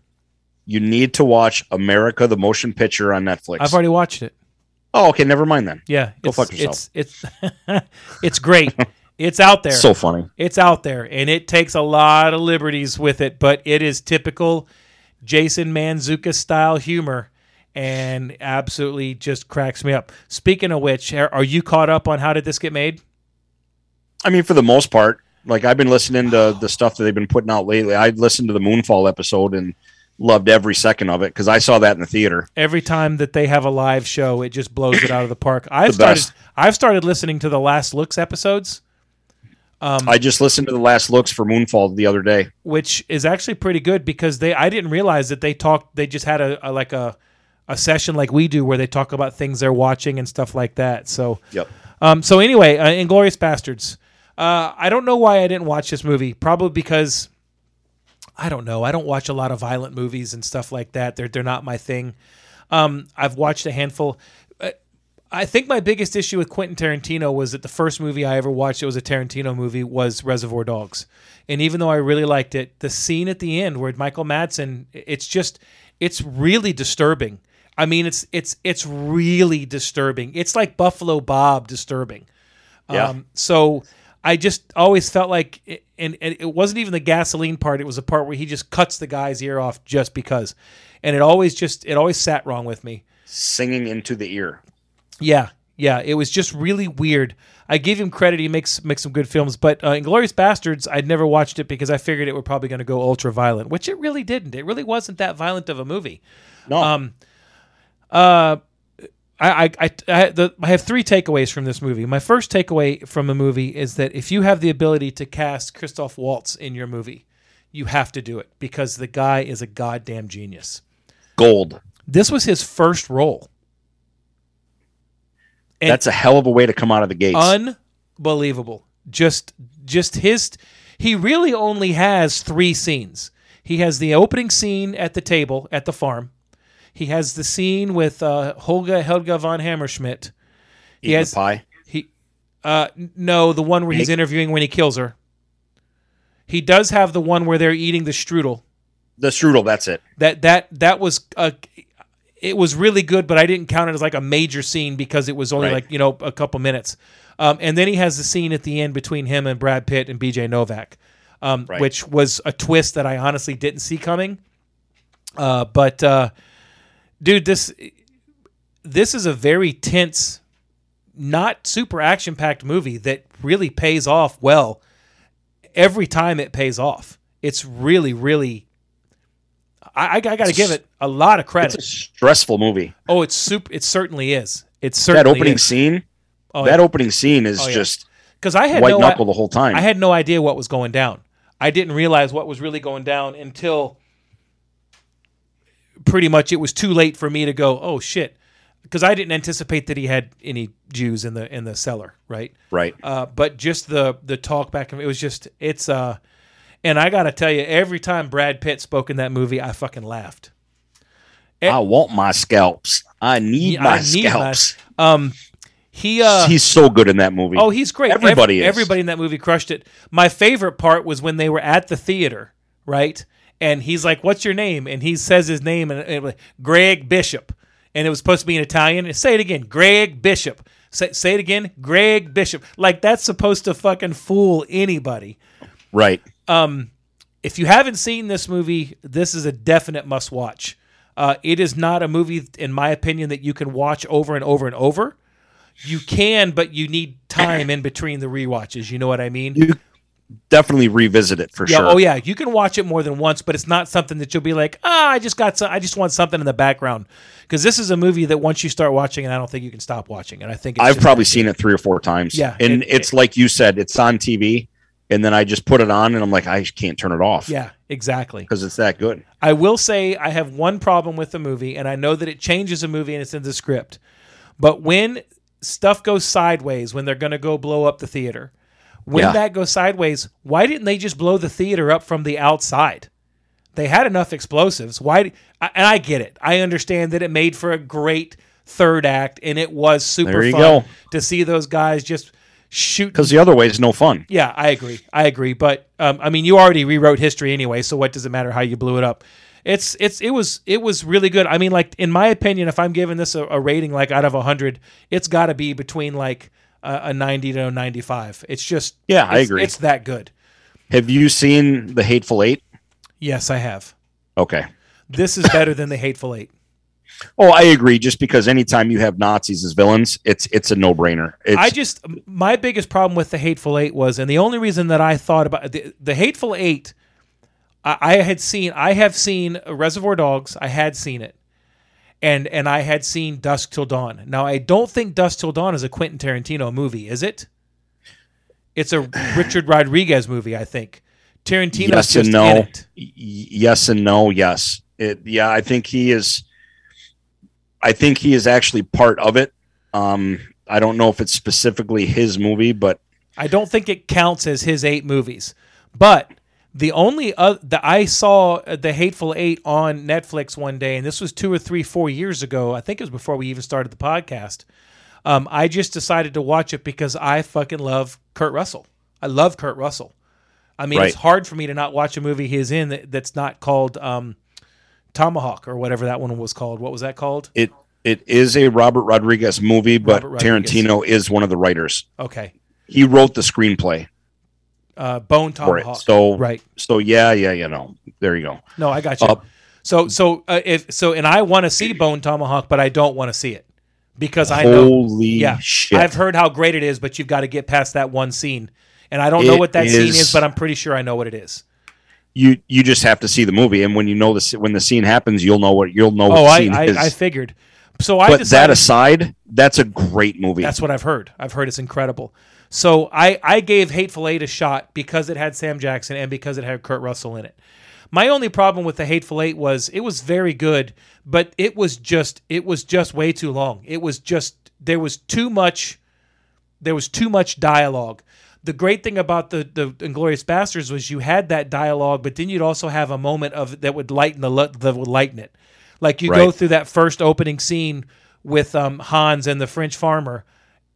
You need to watch America the Motion Picture on Netflix. I've already watched it. oh, okay. Never mind then. Yeah, Go it's, fuck yourself. It's it's it's great. it's out there. So funny. it's out there, and it takes a lot of liberties with it, but it is typical Jason Mantzoukas style humor, and absolutely just cracks me up. Speaking of which, are you caught up on how did this get made? I mean, for the most part, like I've been listening to the stuff that they've been putting out lately. I listened to the Moonfall episode and loved every second of it because I saw that in the theater. Every time that they have a live show, it just blows it out of the park. I've The started. best. I've started listening to the Last Looks episodes. Um, I just listened to the last looks for Moonfall the other day. which is actually pretty good because they I didn't realize that they talked they just had a, a like a a session like we do where they talk about things they're watching and stuff like that. So Yep. um so anyway, uh, Inglorious Bastards. Uh I don't know why I didn't watch this movie. Probably because I don't know. I don't watch a lot of violent movies and stuff like that. They're they're not my thing. Um I've watched a handful uh, I think my biggest issue with Quentin Tarantino was that the first movie I ever watched that was a Tarantino movie was Reservoir Dogs. And even though I really liked it, the scene at the end where Michael Madsen, it's just it's really disturbing. I mean, it's it's it's really disturbing. It's like Buffalo Bob disturbing. Yeah. Um, so I just always felt like, it, and, and it wasn't even the gasoline part. It was the part where he just cuts the guy's ear off just because, and it always just it always sat wrong with me. Singing into the ear. Yeah, yeah, it was just really weird. I give him credit; he makes makes some good films. But uh, Inglorious Bastards, I'd never watched it because I figured it were probably going to go ultra violent, which it really didn't. It really wasn't that violent of a movie. No. Um, uh, I, I, I, I, the, I have three takeaways from this movie. My first takeaway from a movie is that if you have the ability to cast Christoph Waltz in your movie, you have to do it because the guy is a goddamn genius. Gold. This was his first role. And- That's a hell of a way to come out of the gates. Unbelievable. Just just his he really only has 3 scenes. He has the opening scene at the table at the farm. He has the scene with uh, Holga Helga von Hammerschmidt. Eating has- the pie. He uh no, the one where he's interviewing when he kills her. He does have the one where they're eating the strudel. The strudel. That's it. That that that was uh it was really good, but I didn't count it as like a major scene because it was only Right. like, you know, a couple minutes. Um, and then he has the scene at the end between him and Brad Pitt and BJ Novak, um, Right. which was a twist that I honestly didn't see coming. Uh, but uh, dude, this this is a very tense, not super action packed movie that really pays off well. Every time it pays off, it's really, really. I, I, I got to It's give it a lot of credit. It's a stressful movie. Oh, it's super. It certainly is. It That opening is. scene. Oh, that opening scene is Oh, yeah. just because I had white no knuckle the whole time. I had no idea what was going down. I didn't realize what was really going down until pretty much it was too late for me to go, oh shit, because I didn't anticipate that he had any Jews in the in the cellar, right? right. Uh, but just the the talk back and it was just it's uh, and I gotta tell you, every time Brad Pitt spoke in that movie, I fucking laughed. I want my scalps. I need Yeah, my I need my- scalps. Um, he uh, He's so good in that movie. Oh, he's great. Everybody Ev- is. Everybody in that movie crushed it. My favorite part was when they were at the theater, right? And he's like, "What's your name?" And he says his name, and it was Greg Bishop, and it was supposed to be in Italian. And say it again, Greg Bishop. Say, say it again, Greg Bishop. Like that's supposed to fucking fool anybody. right. If you haven't seen this movie, this is a definite must watch. Uh, it is not a movie, in my opinion, that you can watch over and over and over. You can, but you need time in between the rewatches. You know what I mean? You definitely revisit it for Yeah. sure. Oh yeah. You can watch it more than once, but it's not something that you'll be like, ah, I just got, some, I just want something in the background. Because this is a movie that once you start watching, it, I don't think you can stop watching. And I think it's I've probably seen it three or four times. Yeah, And it- it's like you said, it's on TV, and then I just put it on, and I'm like, I can't turn it off. yeah, exactly. Because it's that good. I will say I have one problem with the movie, and I know that it changes a movie and it's in the script. But when stuff goes sideways, when they're going to go blow up the theater, when Yeah. that goes sideways, why didn't they just blow the theater up from the outside? They had enough explosives. Why? And I get it. I understand that it made for a great third act, and it was super fun go. to see those guys just shoot Because the other way is no fun. yeah, I agree. I agree. But um, I mean, you already rewrote history anyway, so what does it matter how you blew it up? It's it's it was it was really good. I mean, like in my opinion, if I'm giving this a, a rating like out of hundred, it's got to be between like a, a ninety to a ninety-five. It's just Yeah, I agree. It's that good. Have you seen The Hateful Eight? Yes, I have. Okay. This is better than the Hateful Eight. Oh, I agree. Just because anytime you have Nazis as villains, it's it's a no brainer. I just my biggest problem with the Hateful Eight was, and the only reason that I thought about the, the Hateful Eight, I, I had seen, I have seen Reservoir Dogs. I had seen it, and and I had seen Dusk Till Dawn. Now I don't think Dusk Till Dawn is a Quentin Tarantino movie, is it? It's a Richard Rodriguez movie, I think. Tarantino's yes just and no. in it. Y- yes and no. Yes. It. Yeah, I think he is. I think he is actually part of it. Um, I don't know if it's specifically his movie, but I don't think it counts as his eight movies. But the only uh, that I saw uh, the Hateful Eight on Netflix one day, and this was two or three, four years ago. I think it was before we even started the podcast. Um, I just decided to watch it because I fucking love Kurt Russell. I love Kurt Russell. I mean, it's hard for me to not watch a movie he's in that, that's not called um, Tomahawk or whatever that one was called. What was that called? It it is a Robert Rodriguez movie, but Robert Rodriguez. Tarantino is one of the writers. Okay, He wrote the screenplay uh, Bone it. Tomahawk. So right. So yeah, yeah, you know. There you go. No, I got you. Uh, so so uh, if so, and I want to see Bone Tomahawk, but I don't want to see it because I know. Holy Yeah, shit! I've heard how great it is, but you've got to get past that one scene, and I don't know what that scene is- is, but I'm pretty sure I know what it is. you you just have to see the movie, and when you know this, when the scene happens, you'll know what you'll know. What Oh, the I scene I, is. I figured. So I but decided. that aside, that's a great movie. That's what I've heard. I've heard it's incredible. So I, I gave Hateful Eight a shot because it had Sam Jackson and because it had Kurt Russell in it. My only problem with the Hateful Eight was it was very good, but it was just it was just way too long. It was just there was too much there was too much dialogue. The great thing about the the Inglorious Bastards was you had that dialogue, but then you'd also have a moment of that would lighten the that would lighten it. Like you go through that first opening scene with um, Hans and the French farmer,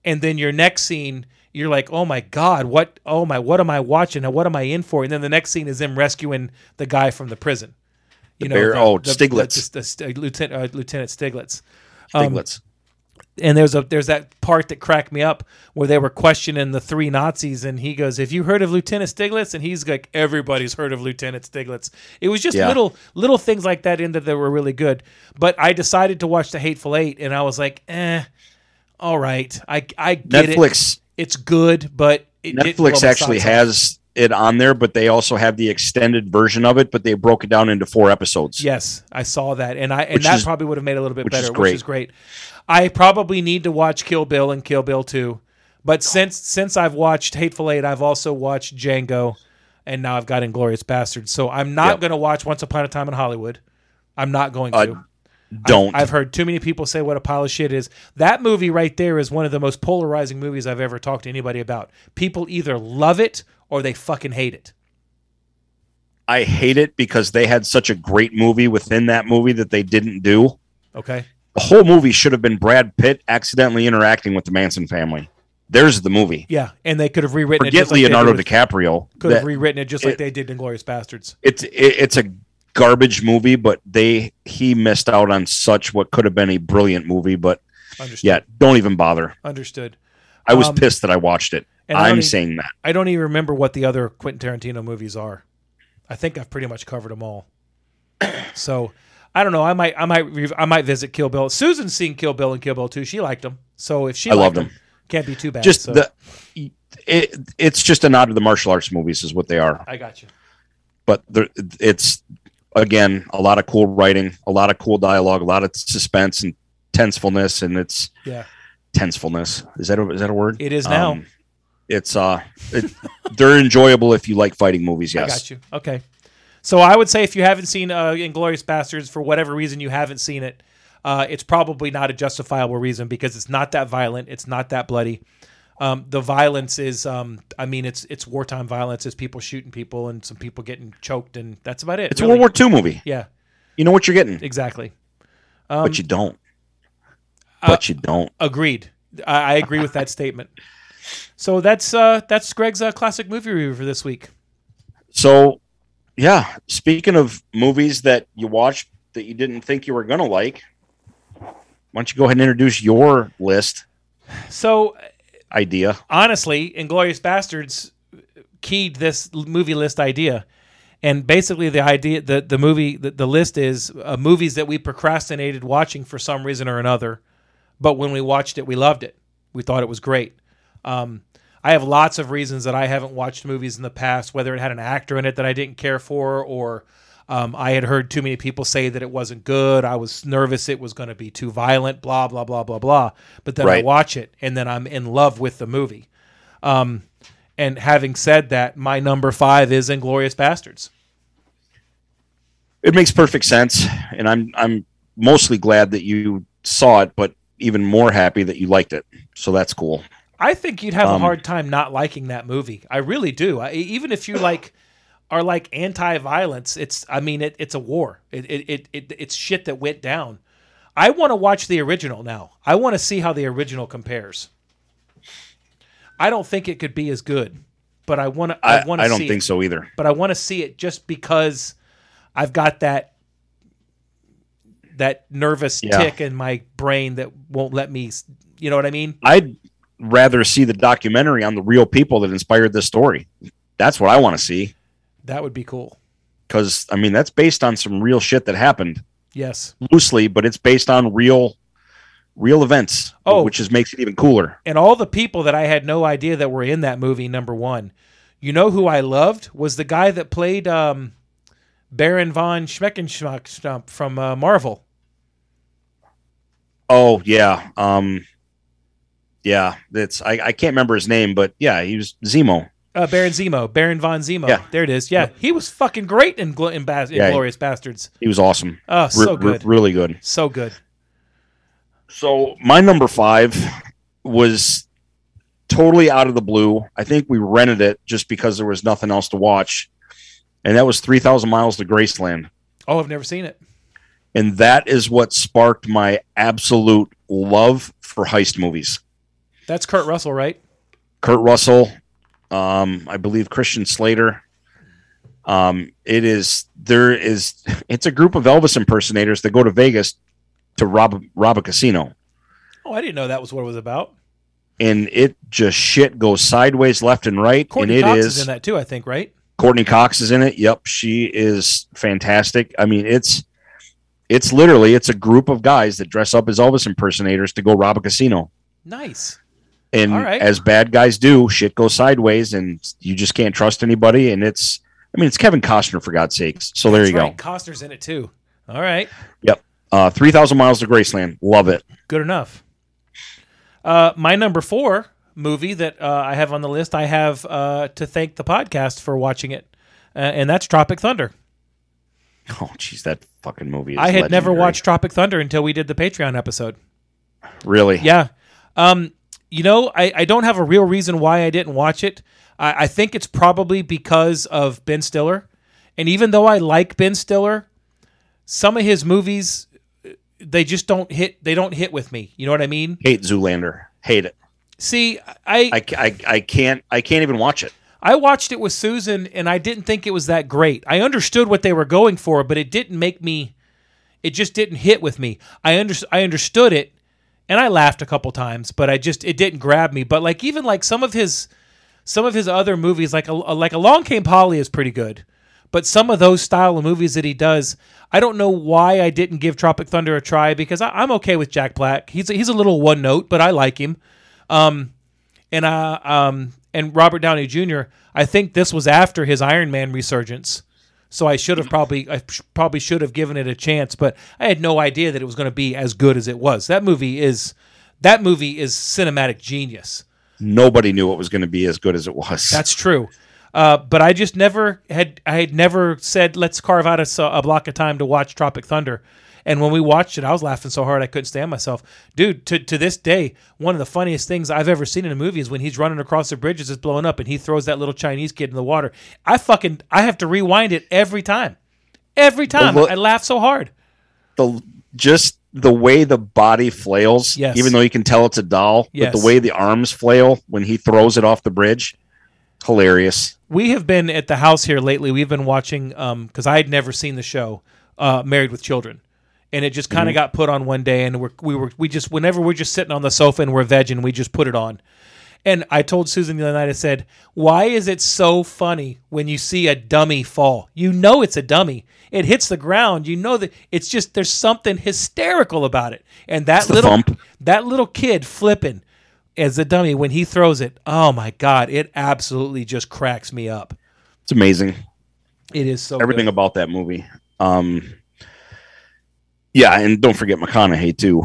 and then your next scene you're like, oh my god, what? Oh my, what am I watching? And what am I in for? And then the next scene is them rescuing the guy from the prison. You know, bear- oh, Stiglitz. the, the, the, Lieutenant uh, Lieutenant Stiglitz um, Stiglitz. and there's a there's that part that cracked me up where they were questioning the three Nazis, and he goes, "Have you heard of Lieutenant Stiglitz?" And he's like, "Everybody's heard of Lieutenant Stiglitz." It was just Yeah. little little things like that in that that were really good. But I decided to watch the Hateful Eight, and I was like, "Eh, all right, I I get it. It's good, but it Netflix actually has it on there, but they also have the extended version of it, but they broke it down into four episodes. Yes, I saw that, and I and Which that is- probably would have made it a little bit which is better, which is great. I probably need to watch Kill Bill and Kill Bill 2. But since since I've watched Hateful Eight, I've also watched Django, and now I've got Inglorious Bastards. So I'm not Yep. going to watch Once Upon a Time in Hollywood. I'm not going to. Uh, Don't. I've heard too many people say what a pile of shit is. That movie right there is one of the most polarizing movies I've ever talked to anybody about. People either love it or they fucking hate it. I hate it because they had such a great movie within that movie that they didn't do. Okay. The whole movie should have been Brad Pitt accidentally interacting with the Manson family. There's the movie. Yeah, and they could have rewritten it. Forget just like Leonardo DiCaprio. Could have rewritten it just like it- they did in Glorious Bastards. it's it, it's a garbage movie, but they he missed out on such what could have been a brilliant movie. But Understood. yeah, don't even bother. Understood. I was Um, pissed that I watched it. I'm don't e- saying that. I don't even remember what the other Quentin Tarantino movies are. I think I've pretty much covered them all. So I don't know. I might I might I might visit Kill Bill. Susan's seen Kill Bill and Kill Bill too. She liked them. So if she I them, loved 'em. can't be too bad. Just so the it, it's just a nod to the martial arts movies is what they are. I got you. But there, it's again a lot of cool writing, a lot of cool dialogue, a lot of suspense and tensefulness, and it's Yeah, tensefulness. Is that a, is that a word? it is now. Um, it's uh, it, they're enjoyable if you like fighting movies. I Yes, got you. Okay. So I would say if you haven't seen uh, Inglorious Bastards for whatever reason you haven't seen it, uh, it's probably not a justifiable reason because it's not that violent. It's not that bloody. Um, the violence is, um, I mean, it's it's wartime violence. It's people shooting people and some people getting choked, and that's about it. it's really. a World War II movie. Yeah, You know what you're getting, exactly. Um, but you don't. uh, But you don't. Agreed. I, I agree with that statement. So that's uh, that's Greg's uh, classic movie review for this week. So, yeah. Speaking of movies that you watched that you didn't think you were gonna like, why don't you go ahead and introduce your list So idea? honestly, Inglorious Bastards keyed this movie list idea. And basically, the idea, the, the movie, the, the list is uh, movies that we procrastinated watching for some reason or another. But when we watched it, we loved it. We thought it was great. Um, I have lots of reasons that I haven't watched movies in the past, whether it had an actor in it that I didn't care for, or um, I had heard too many people say that it wasn't good. I was nervous it was going to be too violent, blah, blah, blah, blah, blah. But then I watch it, and then I'm in love with the movie. Um, and having said that, my number five is Inglorious Bastards. It makes perfect sense, and I'm I'm mostly glad that you saw it, but even more happy that you liked it. So that's cool. I think you'd have a Um, hard time not liking that movie. I really do. I, even if you like are like anti-violence, it's I mean it, it's a war. It, it, it, it it's shit that went down. I want to watch the original now. I want to see how the original compares. I don't think it could be as good, but I want to. I, want I don't think it. so either. But I want to see it just because I've got that that nervous Yeah. tick in my brain that won't let me. You know what I mean? I'd rather see the documentary on the real people that inspired this story. That's what I want to see That would be cool. because I mean that's based on some real shit that happened Yes. loosely, but it's based on real, real events. Oh. which is makes it even cooler. and all the people that I had no idea that were in that movie. Number one, you know who I loved was the guy that played um, Baron von Schmeckenschmuck from uh, Marvel. Oh yeah, um, yeah. That's I, I can't remember his name, but yeah, he was Zemo. Uh, Baron Zemo, Baron von Zemo. Yeah. There it is. Yeah, he was fucking great in, Gl- in, Bas- in Yeah. Glorious Bastards. He was awesome. Oh, so re- good, really good. so good. So my number five was totally out of the blue. I think we rented it just because there was nothing else to watch, and that was Three Thousand Miles to Graceland. Oh, I've never seen it. And that is what sparked my absolute love for heist movies. That's Kurt Russell, right? Kurt Russell, um, I believe Christian Slater. Um, it is there is it's a group of Elvis impersonators that go to Vegas to rob rob a casino. Oh, I didn't know that was what it was about. and it just shit goes sideways left and right. Courtney and it Cox is is in that too, I think, right? Courteney Cox is in it. Yep, she is fantastic. I mean, it's it's literally it's a group of guys that dress up as Elvis impersonators to go rob a casino. Nice. And right. as bad guys do, shit goes sideways, and you just can't trust anybody. And it's, I mean, it's Kevin Costner for God's sakes. So there That's you right. Costner's in it too. All right. Yep. Uh, Three thousand miles to Graceland, love it. Good enough. Uh, my number four movie that uh, I have on the list, I have uh, to thank the podcast for watching it, uh, and that's Tropic Thunder. Oh, jeez, that fucking movie. Is I had never watched Tropic Thunder until we did the Patreon episode. Really, Yeah. Um, you know, I, I don't have a real reason why I didn't watch it. I, I think it's probably because of Ben Stiller. And even though I like Ben Stiller, some of his movies they just don't hit they don't hit with me. You know what I mean? hate Zoolander, hate it. See, I I, I, I can't I can't even watch it. I watched it with Susan and I didn't think it was that great. I understood what they were going for, but it didn't make me it just didn't hit with me. I under, I understood it and I laughed a couple times, but I just it didn't grab me. But like even like some of his some of his other movies like a, like Along Came Polly is pretty good. But some of those style of movies that he does, I don't know why I didn't give Tropic Thunder a try because I, I'm okay with Jack Black. He's a, he's a little one note, but I like him and uh, um, and Robert Downey Jr. I think this was after his Iron Man resurgence, so I should have probably I sh- probably should have given it a chance, but I had no idea that it was going to be as good as it was. That movie is that movie is cinematic genius. Nobody knew it was going to be as good as it was. That's true. Uh, but I just never had I had never said let's carve out a block of time to watch Tropic Thunder. And when we watched it, I was laughing so hard I couldn't stand myself, dude. To to this day, one of the funniest things I've ever seen in a movie is when he's running across the bridges, it's blowing up, and he throws that little Chinese kid in the water. I fucking I have to rewind it every time, every time. look- I laugh so hard. the just the way the body flails, Yes. even though you can tell it's a doll, but the way the arms flail when he throws it off the bridge, hilarious. we have been at the house here lately. We've been watching um because I had never seen the show, uh, Married with Children, and it just kind of got put on one day, and we're, we were we just whenever we're just sitting on the sofa and we're vegging, we just put it on. And I told Susan the other night, I said, "Why is it so funny when you see a dummy fall? You know it's a dummy. It hits the ground. You know that it's just there's something hysterical about it. And that little thump. that little kid flipping as a dummy when he throws it. Oh my god, it absolutely just cracks me up. It's amazing. It is so Everything good. about that movie. Um, yeah, and don't forget McConaughey too.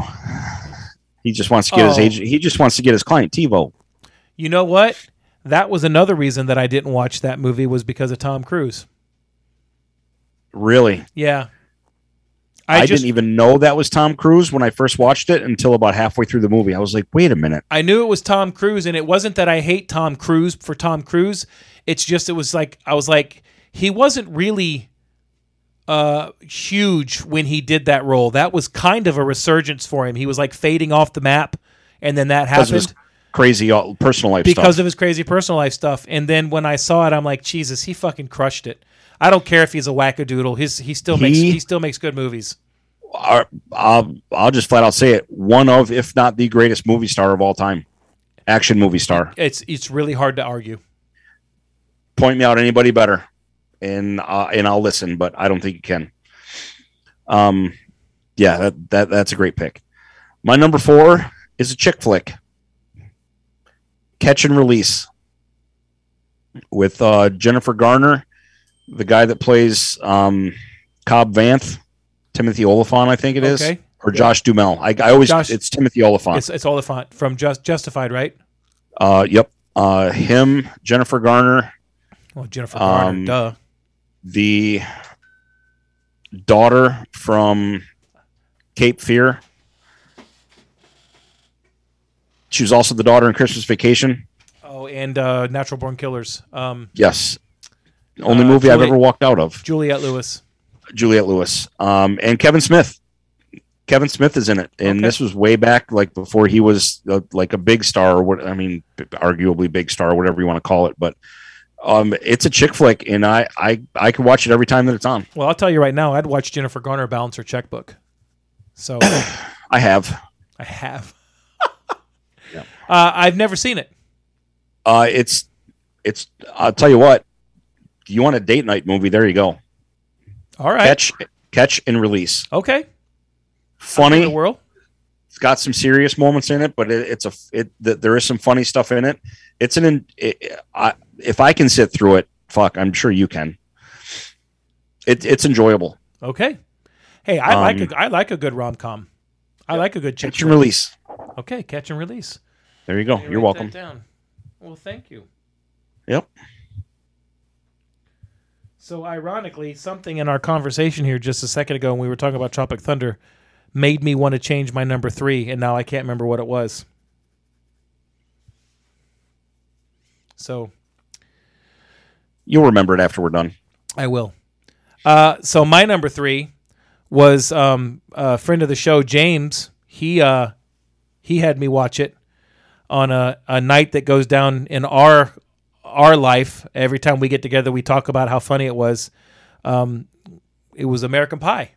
He just wants to get his Oh. agent. He just wants to get his client TiVo. You know what? That was another reason that I didn't watch that movie was because of Tom Cruise. Really, Yeah. I, I, just didn't even know that was Tom Cruise when I first watched it until about halfway through the movie. I was like, wait a minute. I knew it was Tom Cruise and it wasn't that I hate Tom Cruise for Tom Cruise. It's just it was like I was like he wasn't really uh, huge when he did that role. That was kind of a resurgence for him. He was like fading off the map, and then that Because of his happened crazy uh, personal life because stuff. of his crazy personal life stuff. And then when I saw it, I'm like, Jesus, he fucking crushed it. I don't care if he's a wackadoodle. His he still makes He- he still makes good movies. Our- I'll, I'll just flat out say it. One of, if not the greatest movie star of all time, action movie star. It's it's really hard to argue. Point me out anybody better, and uh, and I'll listen. But I don't think you can. Um, yeah, that, that that's a great pick. My number four is a chick flick. Catch and Release with uh, Jennifer Garner, the guy that plays um, Cobb Vanth, Timothy Olyphant, I think it is, Okay. or Josh Duhamel. I, I always Josh- it's Timothy Olyphant. It's it's Olyphant from Just Justified, right? Uh, yep. Uh, him, Jennifer Garner, Well, Jennifer Garner, Um, duh. The daughter from Cape Fear. She was also the daughter in Christmas Vacation. Oh, and uh, Natural Born Killers. Um, Yes. The only Uh, movie I've ever walked out of. Juliette Lewis. Juliette Lewis. Um, and Kevin Smith. Kevin Smith is in it. And Okay. this was way back, like before he was uh, like a big star, or what I mean, arguably big star, whatever you want to call it. But um, it's a chick flick, and I, I, I can watch it every time that it's on. Well, I'll tell you right now, I'd watch Jennifer Garner balance her checkbook. So I have. I have. Yeah. uh, I've never seen it. Uh, it's it's. I'll tell you what. You want a date night movie? There you go. All right. Catch, catch and release. Okay. Funny. The world. It's got some serious moments in it, but it, it's a it. th- There is some funny stuff in it. It's an. It, I, if I can sit through it, fuck, I'm sure you can. It, it's enjoyable. Okay. Hey, I like Um, a, I like a good rom com. I like a good chick catch and release. Okay, catch and release. There you go. Let You're welcome. Down. Well, thank you. Yep. So, ironically, something in our conversation here just a second ago when we were talking about Tropic Thunder made me want to change my number three, and now I can't remember what it was. So, You'll remember it after we're done. I will. Uh, so my number three was um, a friend of the show, James. He uh, he had me watch it on a, a night that goes down in our our life. Every time we get together, we talk about how funny it was. Um, it was American Pie.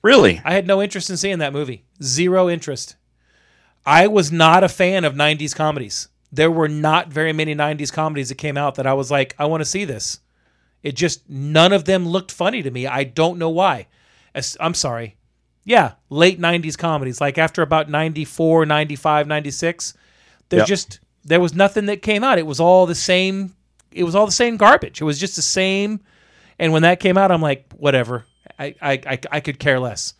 Really? I had no interest in seeing that movie. Zero interest. I was not a fan of 90s comedies. There were not very many 90s comedies that came out that I was like, I want to see this. It just, none of them looked funny to me. I don't know why. As- I'm sorry. Yeah, late 90s comedies, like after about 94, 95, 96, there Yep. just, there was nothing that came out. It was all the same, it was all the same garbage. It was just the same. And when that came out, I'm like, whatever. I, I, I, I could care less.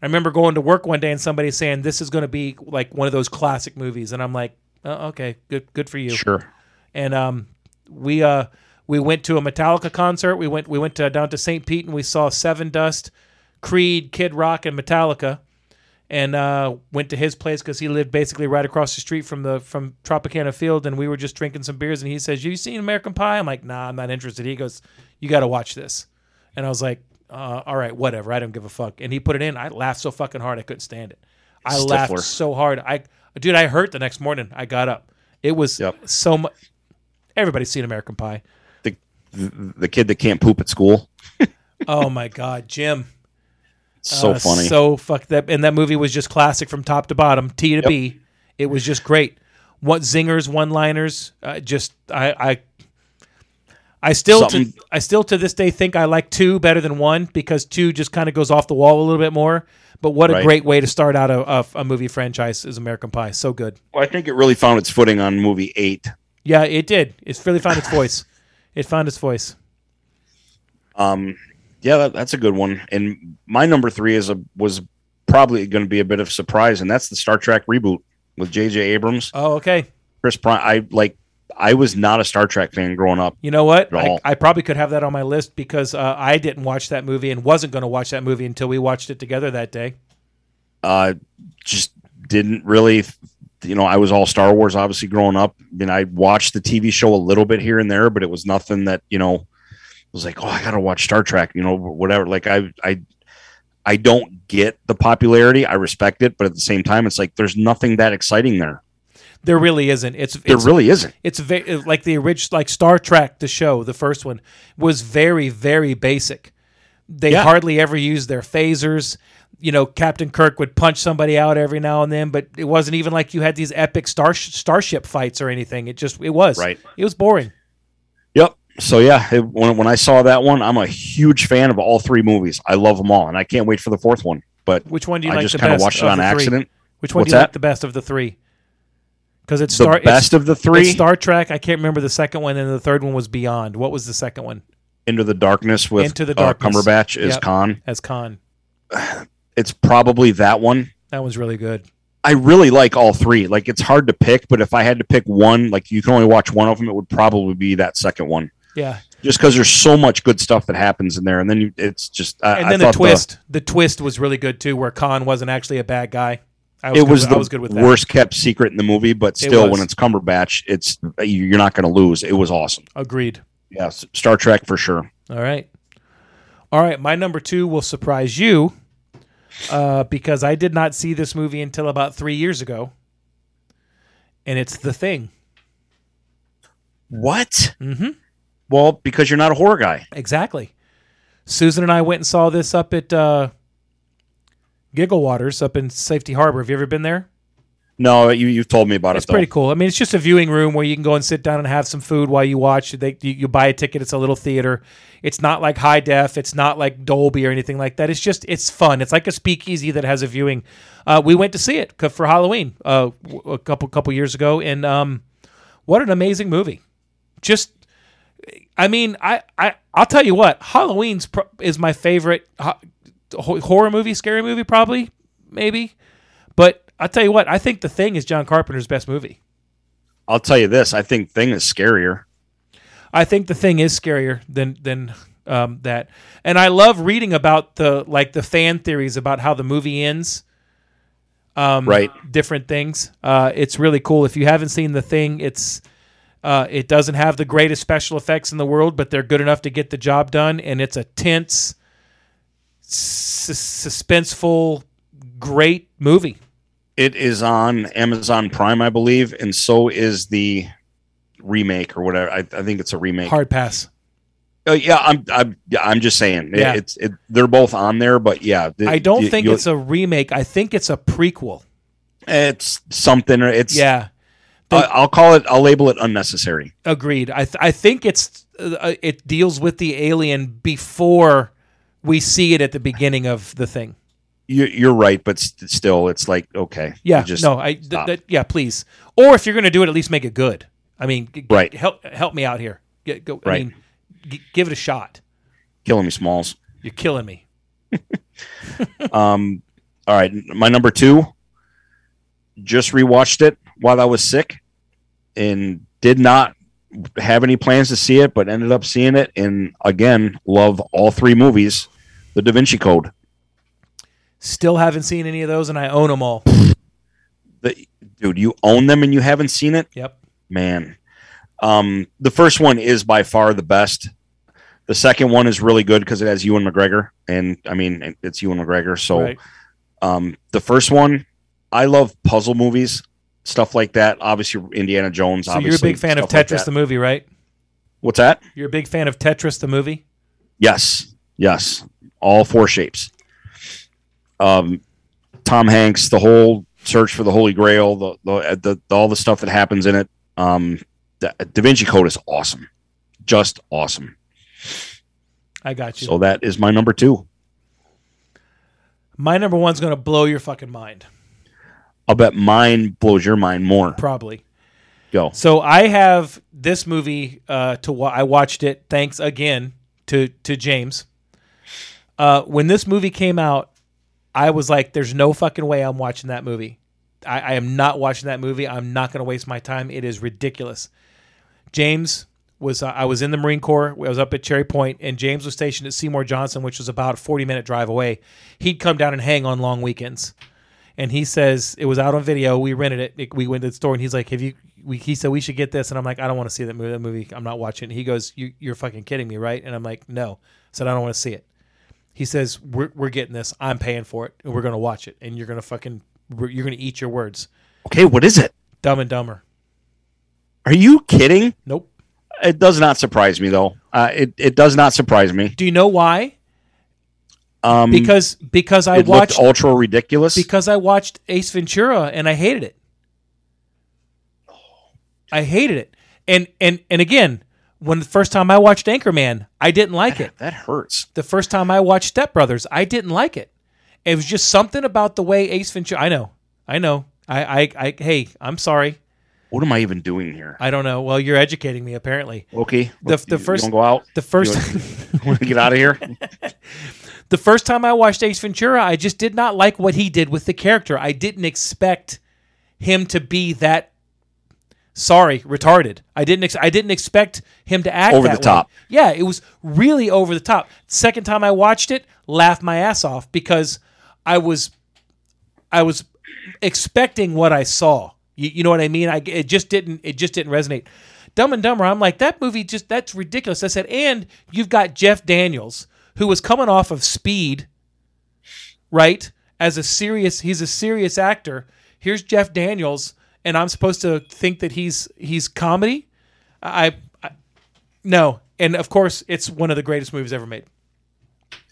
I remember going to work one day and somebody saying this is going to be like one of those classic movies, and I'm like, oh, okay, good, good for you. Sure. And um, we uh, we went to a Metallica concert. We went we went to, down to St. Pete and we saw Sevendust, Creed, Kid Rock, and Metallica. And uh, went to his place because he lived basically right across the street from the from Tropicana Field, and we were just drinking some beers. And he says, "You seen American Pie?" I'm like, "Nah, I'm not interested." He goes, "You got to watch this." And I was like, uh, all right, whatever. I don't give a fuck. And he put it in. I laughed so fucking hard I couldn't stand it. I Stifler. laughed so hard. I dude, I hurt the next morning. I got up. It was Yep. so much. Everybody's seen American Pie. The, the kid that can't poop at school. Oh my god, Jim. So Uh, funny. So fucked up. And that movie was just classic from top to bottom, T to B. It was just great. What zingers, one liners. Uh, just I I I still to, I still to this day think I like two better than one because two just kind of goes off the wall a little bit more. But what a Right. great way to start out a, a, a movie franchise is American Pie. So good. Well, I think it really found its footing on movie eight. Yeah, it did. It's really found its voice. It found its voice. Um, yeah, that, that's a good one. And my number three is a was probably going to be a bit of a surprise, and that's the Star Trek reboot with J.J. Abrams, Oh, okay. Chris Pine. I like. I was not a Star Trek fan growing up. You know what? At I. I probably could have that on my list because uh, I didn't watch that movie and wasn't going to watch that movie until we watched it together that day. Uh, just didn't really. You know, I was all Star Wars obviously growing up. I mean, I watched the TV show a little bit here and there, but it was nothing that you know was like, oh, I gotta watch Star Trek, you know, whatever. Like I I I don't get the popularity. I respect it, but at the same time, it's like there's nothing that exciting there. There really isn't. It's There it's, really isn't. it's very like the original like Star Trek the show the first one was very very basic. They Yeah. hardly ever used their phasers. You know, Captain Kirk would punch somebody out every now and then, but it wasn't even like you had these epic star starship fights or anything. It just it was Right. It was boring. Yep. So yeah, it, when when I saw that one, I'm a huge fan of all three movies. I love them all, and I can't wait for the fourth one. But Which one do you I like just the kind of watched it on accident. Which one What's do you like that? the best of the three? Because it's The Star best of the three, Star Trek. I can't remember the second one, and the third one was Beyond. What was the second one? Into the Darkness with Into the uh, Cumberbatch is Yep. Khan. As Khan. It's probably that one. That one's really good. I really like all three. Like it's hard to pick, but if I had to pick one, like you can only watch one of them, it would probably be that second one. Yeah, Just because there's so much good stuff that happens in there, and then you, it's just. I, and then the twist. The, twist was really good too, where Khan wasn't actually a bad guy. I was it was with, the was good with that. worst kept secret in the movie, but still, was. when it's Cumberbatch, it's you're not going to lose. It was awesome. Agreed. Yes, Star Trek for sure. All right. All right. My number two will surprise you uh, because I did not see this movie until about three years ago. And it's The Thing. What? Mm-hmm. Well, because you're not a horror guy. Exactly. Susan and I went and saw this up at uh, Giggle Waters up in Safety Harbor. Have you ever been there? No, you you've told me about It's it. It's pretty cool. I mean, it's just a viewing room where you can go and sit down and have some food while you watch. They, you, you buy a ticket. It's a little theater. It's not like high def. It's not like Dolby or anything like that. It's just it's fun. It's like a speakeasy that has a viewing. Uh, we went to see it for Halloween uh, a couple couple years ago, and um, what an amazing movie! Just, I mean, I I I'll tell you what, Halloween's pro- is my favorite ho- horror movie, scary movie, probably maybe. But I'll tell you what, I think The Thing is John Carpenter's best movie. I'll tell you this. I think Thing is scarier. I think The Thing is scarier than than um, that, and I love reading about the like the fan theories about how the movie ends. Um, Right. Different things. Uh, it's really cool. If you haven't seen The Thing, it's uh, it doesn't have the greatest special effects in the world, but they're good enough to get the job done, and it's a tense, sus- suspenseful, great movie. It is on Amazon Prime, I believe, and so is the remake or whatever. I, I think it's a remake. Hard pass. Uh, yeah, I'm. I'm. Yeah, I'm just saying. It- Yeah. it's. It, they're both on there, but yeah, the- I don't think it's a remake. I think it's a prequel. It's something. It's. Yeah. I- I'll call it. I'll label it unnecessary. Agreed. I th- I think it's uh, it deals with the alien before we see it at the beginning of the thing. You, you're right, but st- still, it's like okay. Yeah. just no. I th- that- yeah. Please. Or if you're going to do it, at least make it good. I mean, g- Right. Help help me out here. Get, go, I Right. mean, g- give it a shot. killing me, Smalls. You're killing me. Um, all right, my number two. Just rewatched it while I was sick, and did not have any plans to see it, but ended up seeing it, and again, love all three movies. The Da Vinci Code. Still haven't seen any of those, and I own them all. The, dude, you own them and you haven't seen it, Yep. man. Um, the first one is by far the best. The second one is really good because it has Ewan McGregor, and I mean it's Ewan McGregor. So Right. Um, the first one, I love puzzle movies, stuff like that. Obviously, Indiana Jones. So you're a big fan of stuff like Tetris the movie, right? What's that? You're a big fan of Tetris the movie. Yes, yes, all four shapes. Um, Tom Hanks, the whole search for the Holy Grail, the the, the all the stuff that happens in it. Um, Da, da Vinci Code is awesome, just awesome. I got you. So that is my number two. My number one's going to blow your fucking mind, I'll bet mine blows your mind more. probably. Go. So I have this movie uh, to wa- I watched it thanks again to to James. Uh, when this movie came out, I was like, "There's no fucking way I'm watching that movie. I, I am not watching that movie. I'm not going to waste my time. It is ridiculous." James was uh, I was in the Marine Corps. I was up at Cherry Point, and James was stationed at Seymour Johnson, which was about a 40 minute drive away. He'd come down and hang on long weekends. And he says it was out on video. We rented it. It- We went to the store, and he's like, "Have you?" We, he said we should get this, and I'm like, "I don't want to see that movie. That movie, I'm not watching." it." He goes, you, "You're fucking kidding me, right?" And I'm like, "No." I said, "I don't want to see it." He says, "We're we're getting this. I'm paying for it, and we're gonna watch it, and you're gonna fucking you're gonna eat your words." Okay, what is it? Dumb and Dumber. Are you kidding? Nope. It does not surprise me though. Uh, it it does not surprise me. Do you know why? Um, Because because I it watched ultra ridiculous. because I watched Ace Ventura and I hated it. I hated it. And and and again, when the first time I watched Anchorman, I didn't like it. that hurts. The first time I watched Step Brothers, I didn't like it. It was just something about the way Ace Ventura. I know, I know. I, I, I hey, I'm sorry. What am I even doing here? I don't know. Well, you're educating me apparently. Okay, The- the you- first- you go out. The first, Want to get out of here? the first time I watched Ace Ventura, I just did not like what he did with the character. I didn't expect him to be that sorry, retarded. I didn't ex- I didn't expect him to act Over that the way. top. Yeah, it was really over the top. Second time I watched it, laughed my ass off because I was I was expecting what I saw. You, you know what I mean? I it just didn't it just didn't resonate. Dumb and Dumber. I'm like that movie just that's ridiculous. I said, and you've got Jeff Daniels who was coming off of Speed, right? As a serious, he's a serious actor. Here's Jeff Daniels, and I'm supposed to think that he's he's comedy. I, I no, and of course it's one of the greatest movies ever made.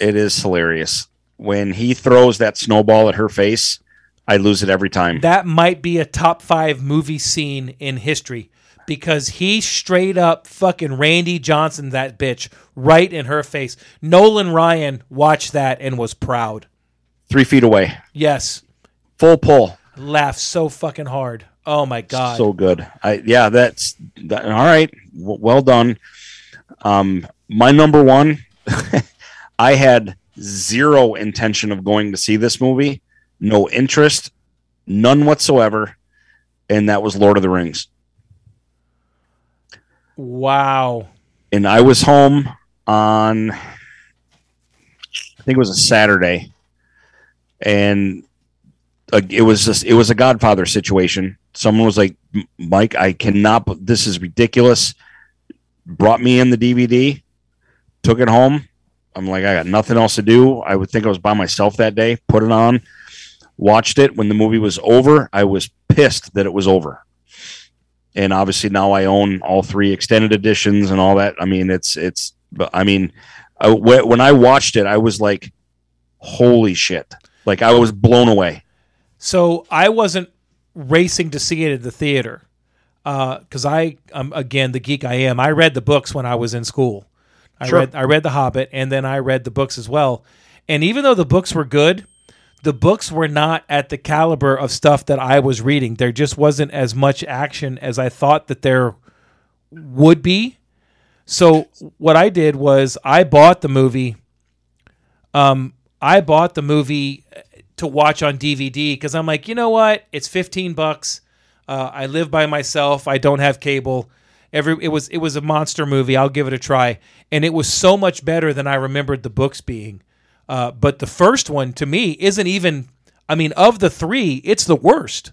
it is hilarious when he throws that snowball at her face. I lose it every time. That might be a top five movie scene in history because he straight up fucking Randy Johnson that bitch right in her face. Nolan Ryan watched that and was proud. Three feet away, Yes, full pull. laughed so fucking hard. Oh my god. So good. I yeah, that's that, all right. W- well done. Um, my number one. I had zero intention of going to see this movie, no interest, none whatsoever, and that was Lord of the Rings. Wow. And I was home on, I think it was a Saturday, and uh, it was just it was a Godfather situation. Someone was like, "Mike, I cannot. This is ridiculous." Brought me in the DVD, took it home. I'm like, I got nothing else to do. I would think I was by myself that day. Put it on, watched it. When the movie was over, I was pissed that it was over. And obviously now I own all three extended editions and all that. I mean, it's it's. But I mean, I, when I watched it, I was like, "Holy shit!" Like I was blown away. So I wasn't racing to see it at the theater because I, um, again, the geek I am. I read the books when I was in school. I Sure. read I read The Hobbit, and then I read the books as well. And even though the books were good, the books were not at the caliber of stuff that I was reading. There just wasn't as much action as I thought that there would be. So what I did was I bought the movie. Um, I bought the movie to watch on DVD because I'm like, you know what? It's 15 bucks. Uh, I live by myself. I don't have cable. Every it was it was a monster movie. I'll give it a try, and it was so much better than I remembered the books being. Uh, but the first one to me isn't even. I mean, of the three, it's the worst.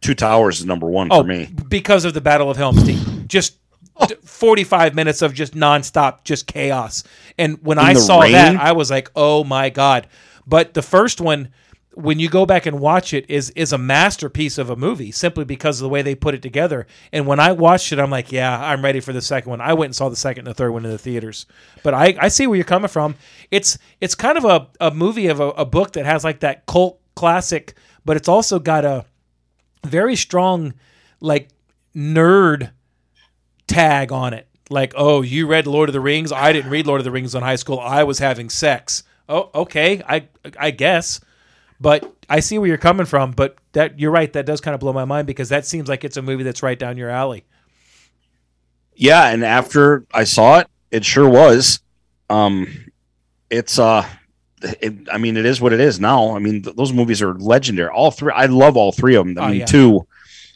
Two Towers is number one Oh, for me. because of the Battle of Helm's Deep. Just Oh. 45 minutes of just nonstop, just chaos. And when I the saw that. I was like, "Oh my god!" But the first one, when you go back and watch it, is is a masterpiece of a movie simply because of the way they put it together. And when I watched it, I'm like, "Yeah, I'm ready for the second one." I went and saw the second and the third one in the theaters. But I, I see where you're coming from. It's it's kind of a, a movie of a, a book that has like that cult classic, but it's also got a very strong like nerd tag on it. Like, oh, you read Lord of the Rings? I didn't read Lord of the Rings in high school. I was having sex. Oh, okay, I I guess. But I see where you're coming from. But that you're right. That does kind of blow my mind because that seems like it's a movie that's right down your alley. Yeah, and after I saw it, it sure was. Um, it's uh, it, I mean, it is what it is now. I mean, th- those movies are legendary. All three, I love all three of them. I Oh, mean, yeah. two,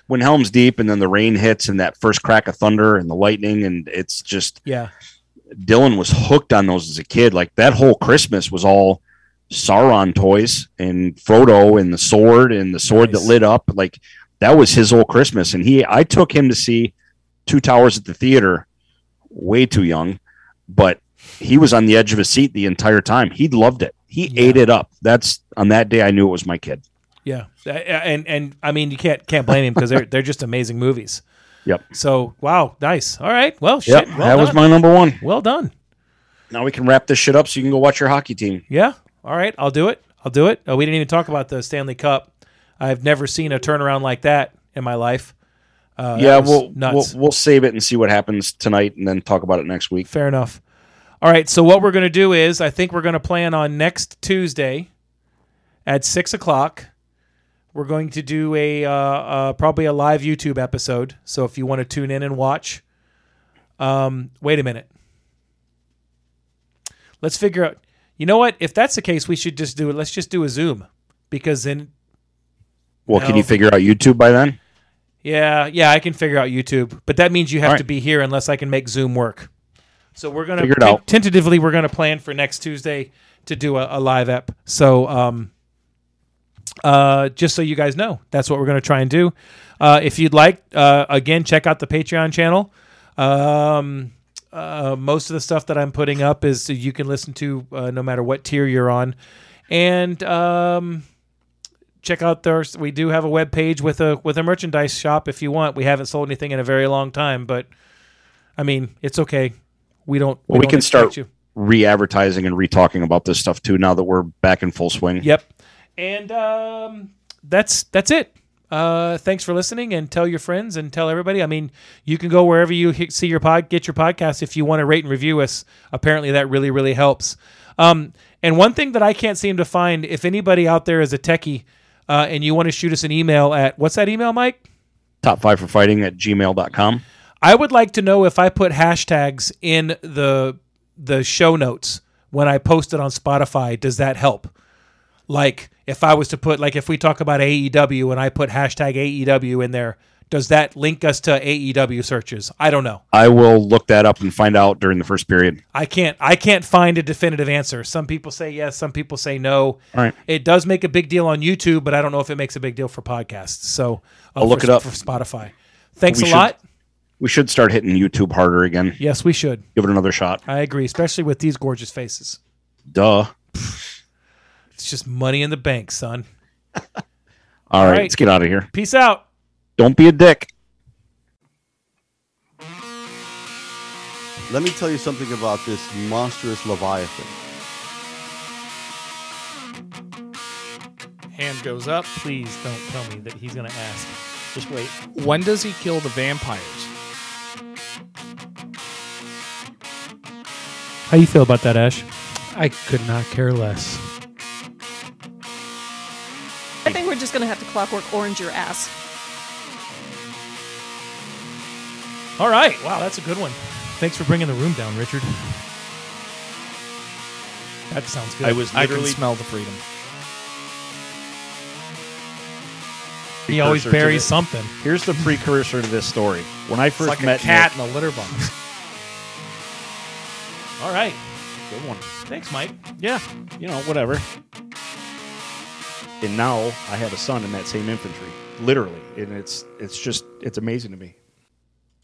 when Helm's Deep, and then the rain hits, and that first crack of thunder, and the lightning, and it's just Yeah. Dylan was hooked on those as a kid. Like that whole Christmas was all Sauron toys and Frodo and the sword and the sword Nice. that lit up. Like that was his whole Christmas. And he, I took him to see Two Towers at the theater, way too young, but he was on the edge of his seat the entire time. He loved it. He Yeah. ate it up. That's on that day I knew it was my kid. Yeah, and and I mean you can't can't blame him because they're they're just amazing movies. Yep. So wow, nice. All right. Well, Yep. Well that done. was my number one. well done. Now we can wrap this shit up so you can go watch your hockey team. Yeah. All right. I'll do it. I'll do it. Oh, we didn't even talk about the Stanley Cup. I've never seen a turnaround like that in my life. Uh, yeah, we'll, we'll we'll save it and see what happens tonight, and then talk about it next week. Fair enough. All right. So what we're going to do is, I think we're going to plan on next Tuesday at six o'clock. We're going to do a uh, uh, probably a live YouTube episode. So if you want to tune in and watch, um, wait a minute. Let's figure out. You know what? If that's the case, we should just do it. Let's just do a Zoom because then Well, can you figure out YouTube by then? Yeah, yeah, I can figure out YouTube, but that means you have right. to be here unless I can make Zoom work. So we're gonna Figure it out. tentatively we're gonna plan for next Tuesday to do a, a live ep. So um, uh, just so you guys know, that's what we're gonna try and do. Uh, if you'd like, uh, again, check out the Patreon channel. Um, uh, most of the stuff that I'm putting up is you can listen to uh, no matter what tier you're on, and um, check out their we do have a web page with a with a merchandise shop if you want we haven't sold anything in a very long time but i mean it's okay we don't Well, we don't can start- you. Re-advertising and re-talking about this stuff too. Now that we're back in full swing. yep and um that's that's it uh thanks for listening and tell your friends and tell everybody. I mean you can go wherever you see your pod get your podcast if you want to rate and review us. Apparently that really really helps. Um and one thing that i can't seem to find if anybody out there is a techie uh, and you want to shoot us an email at what's that email mike? Top five for fighting at gmail.com. I would like to know if I put hashtags in the the show notes when I post it on Spotify, does that help? Like if I was to put like if we talk about AEW and I put hashtag AEW in there, does that link us to AEW searches? I don't know. I will look that up and find out during the first period. I can't I can't find a definitive answer. Some people say yes, some people say no. All right. It does make a big deal on YouTube, but I don't know if it makes a big deal for podcasts. So uh, I'll look for- it up. for Spotify. Thanks We a should- lot. We should start hitting YouTube harder again. Yes, we should. Give it another shot. I agree, especially with these gorgeous faces. Duh. It's just money in the bank, son. All right, right. let's get out of here. Peace out. Don't be a dick. Let me tell you something about this monstrous Leviathan. Hand goes up. Please don't tell me that he's going to ask. Just wait. When does he kill the vampires? How you feel about that, Ash? I could not care less. We're just gonna have to clockwork orange your ass. All right. Wow, that's a good one. Thanks for bringing the room down, Richard. That sounds good. I was I can literally smell the freedom. he always buries something. Here's the precursor to this story. When I It's first like met a cat Nick- in a litter box. All right. good one. Thanks, Mike. Yeah, you know, whatever. And now I have a son in that same infantry, literally, and it's it's just it's amazing to me.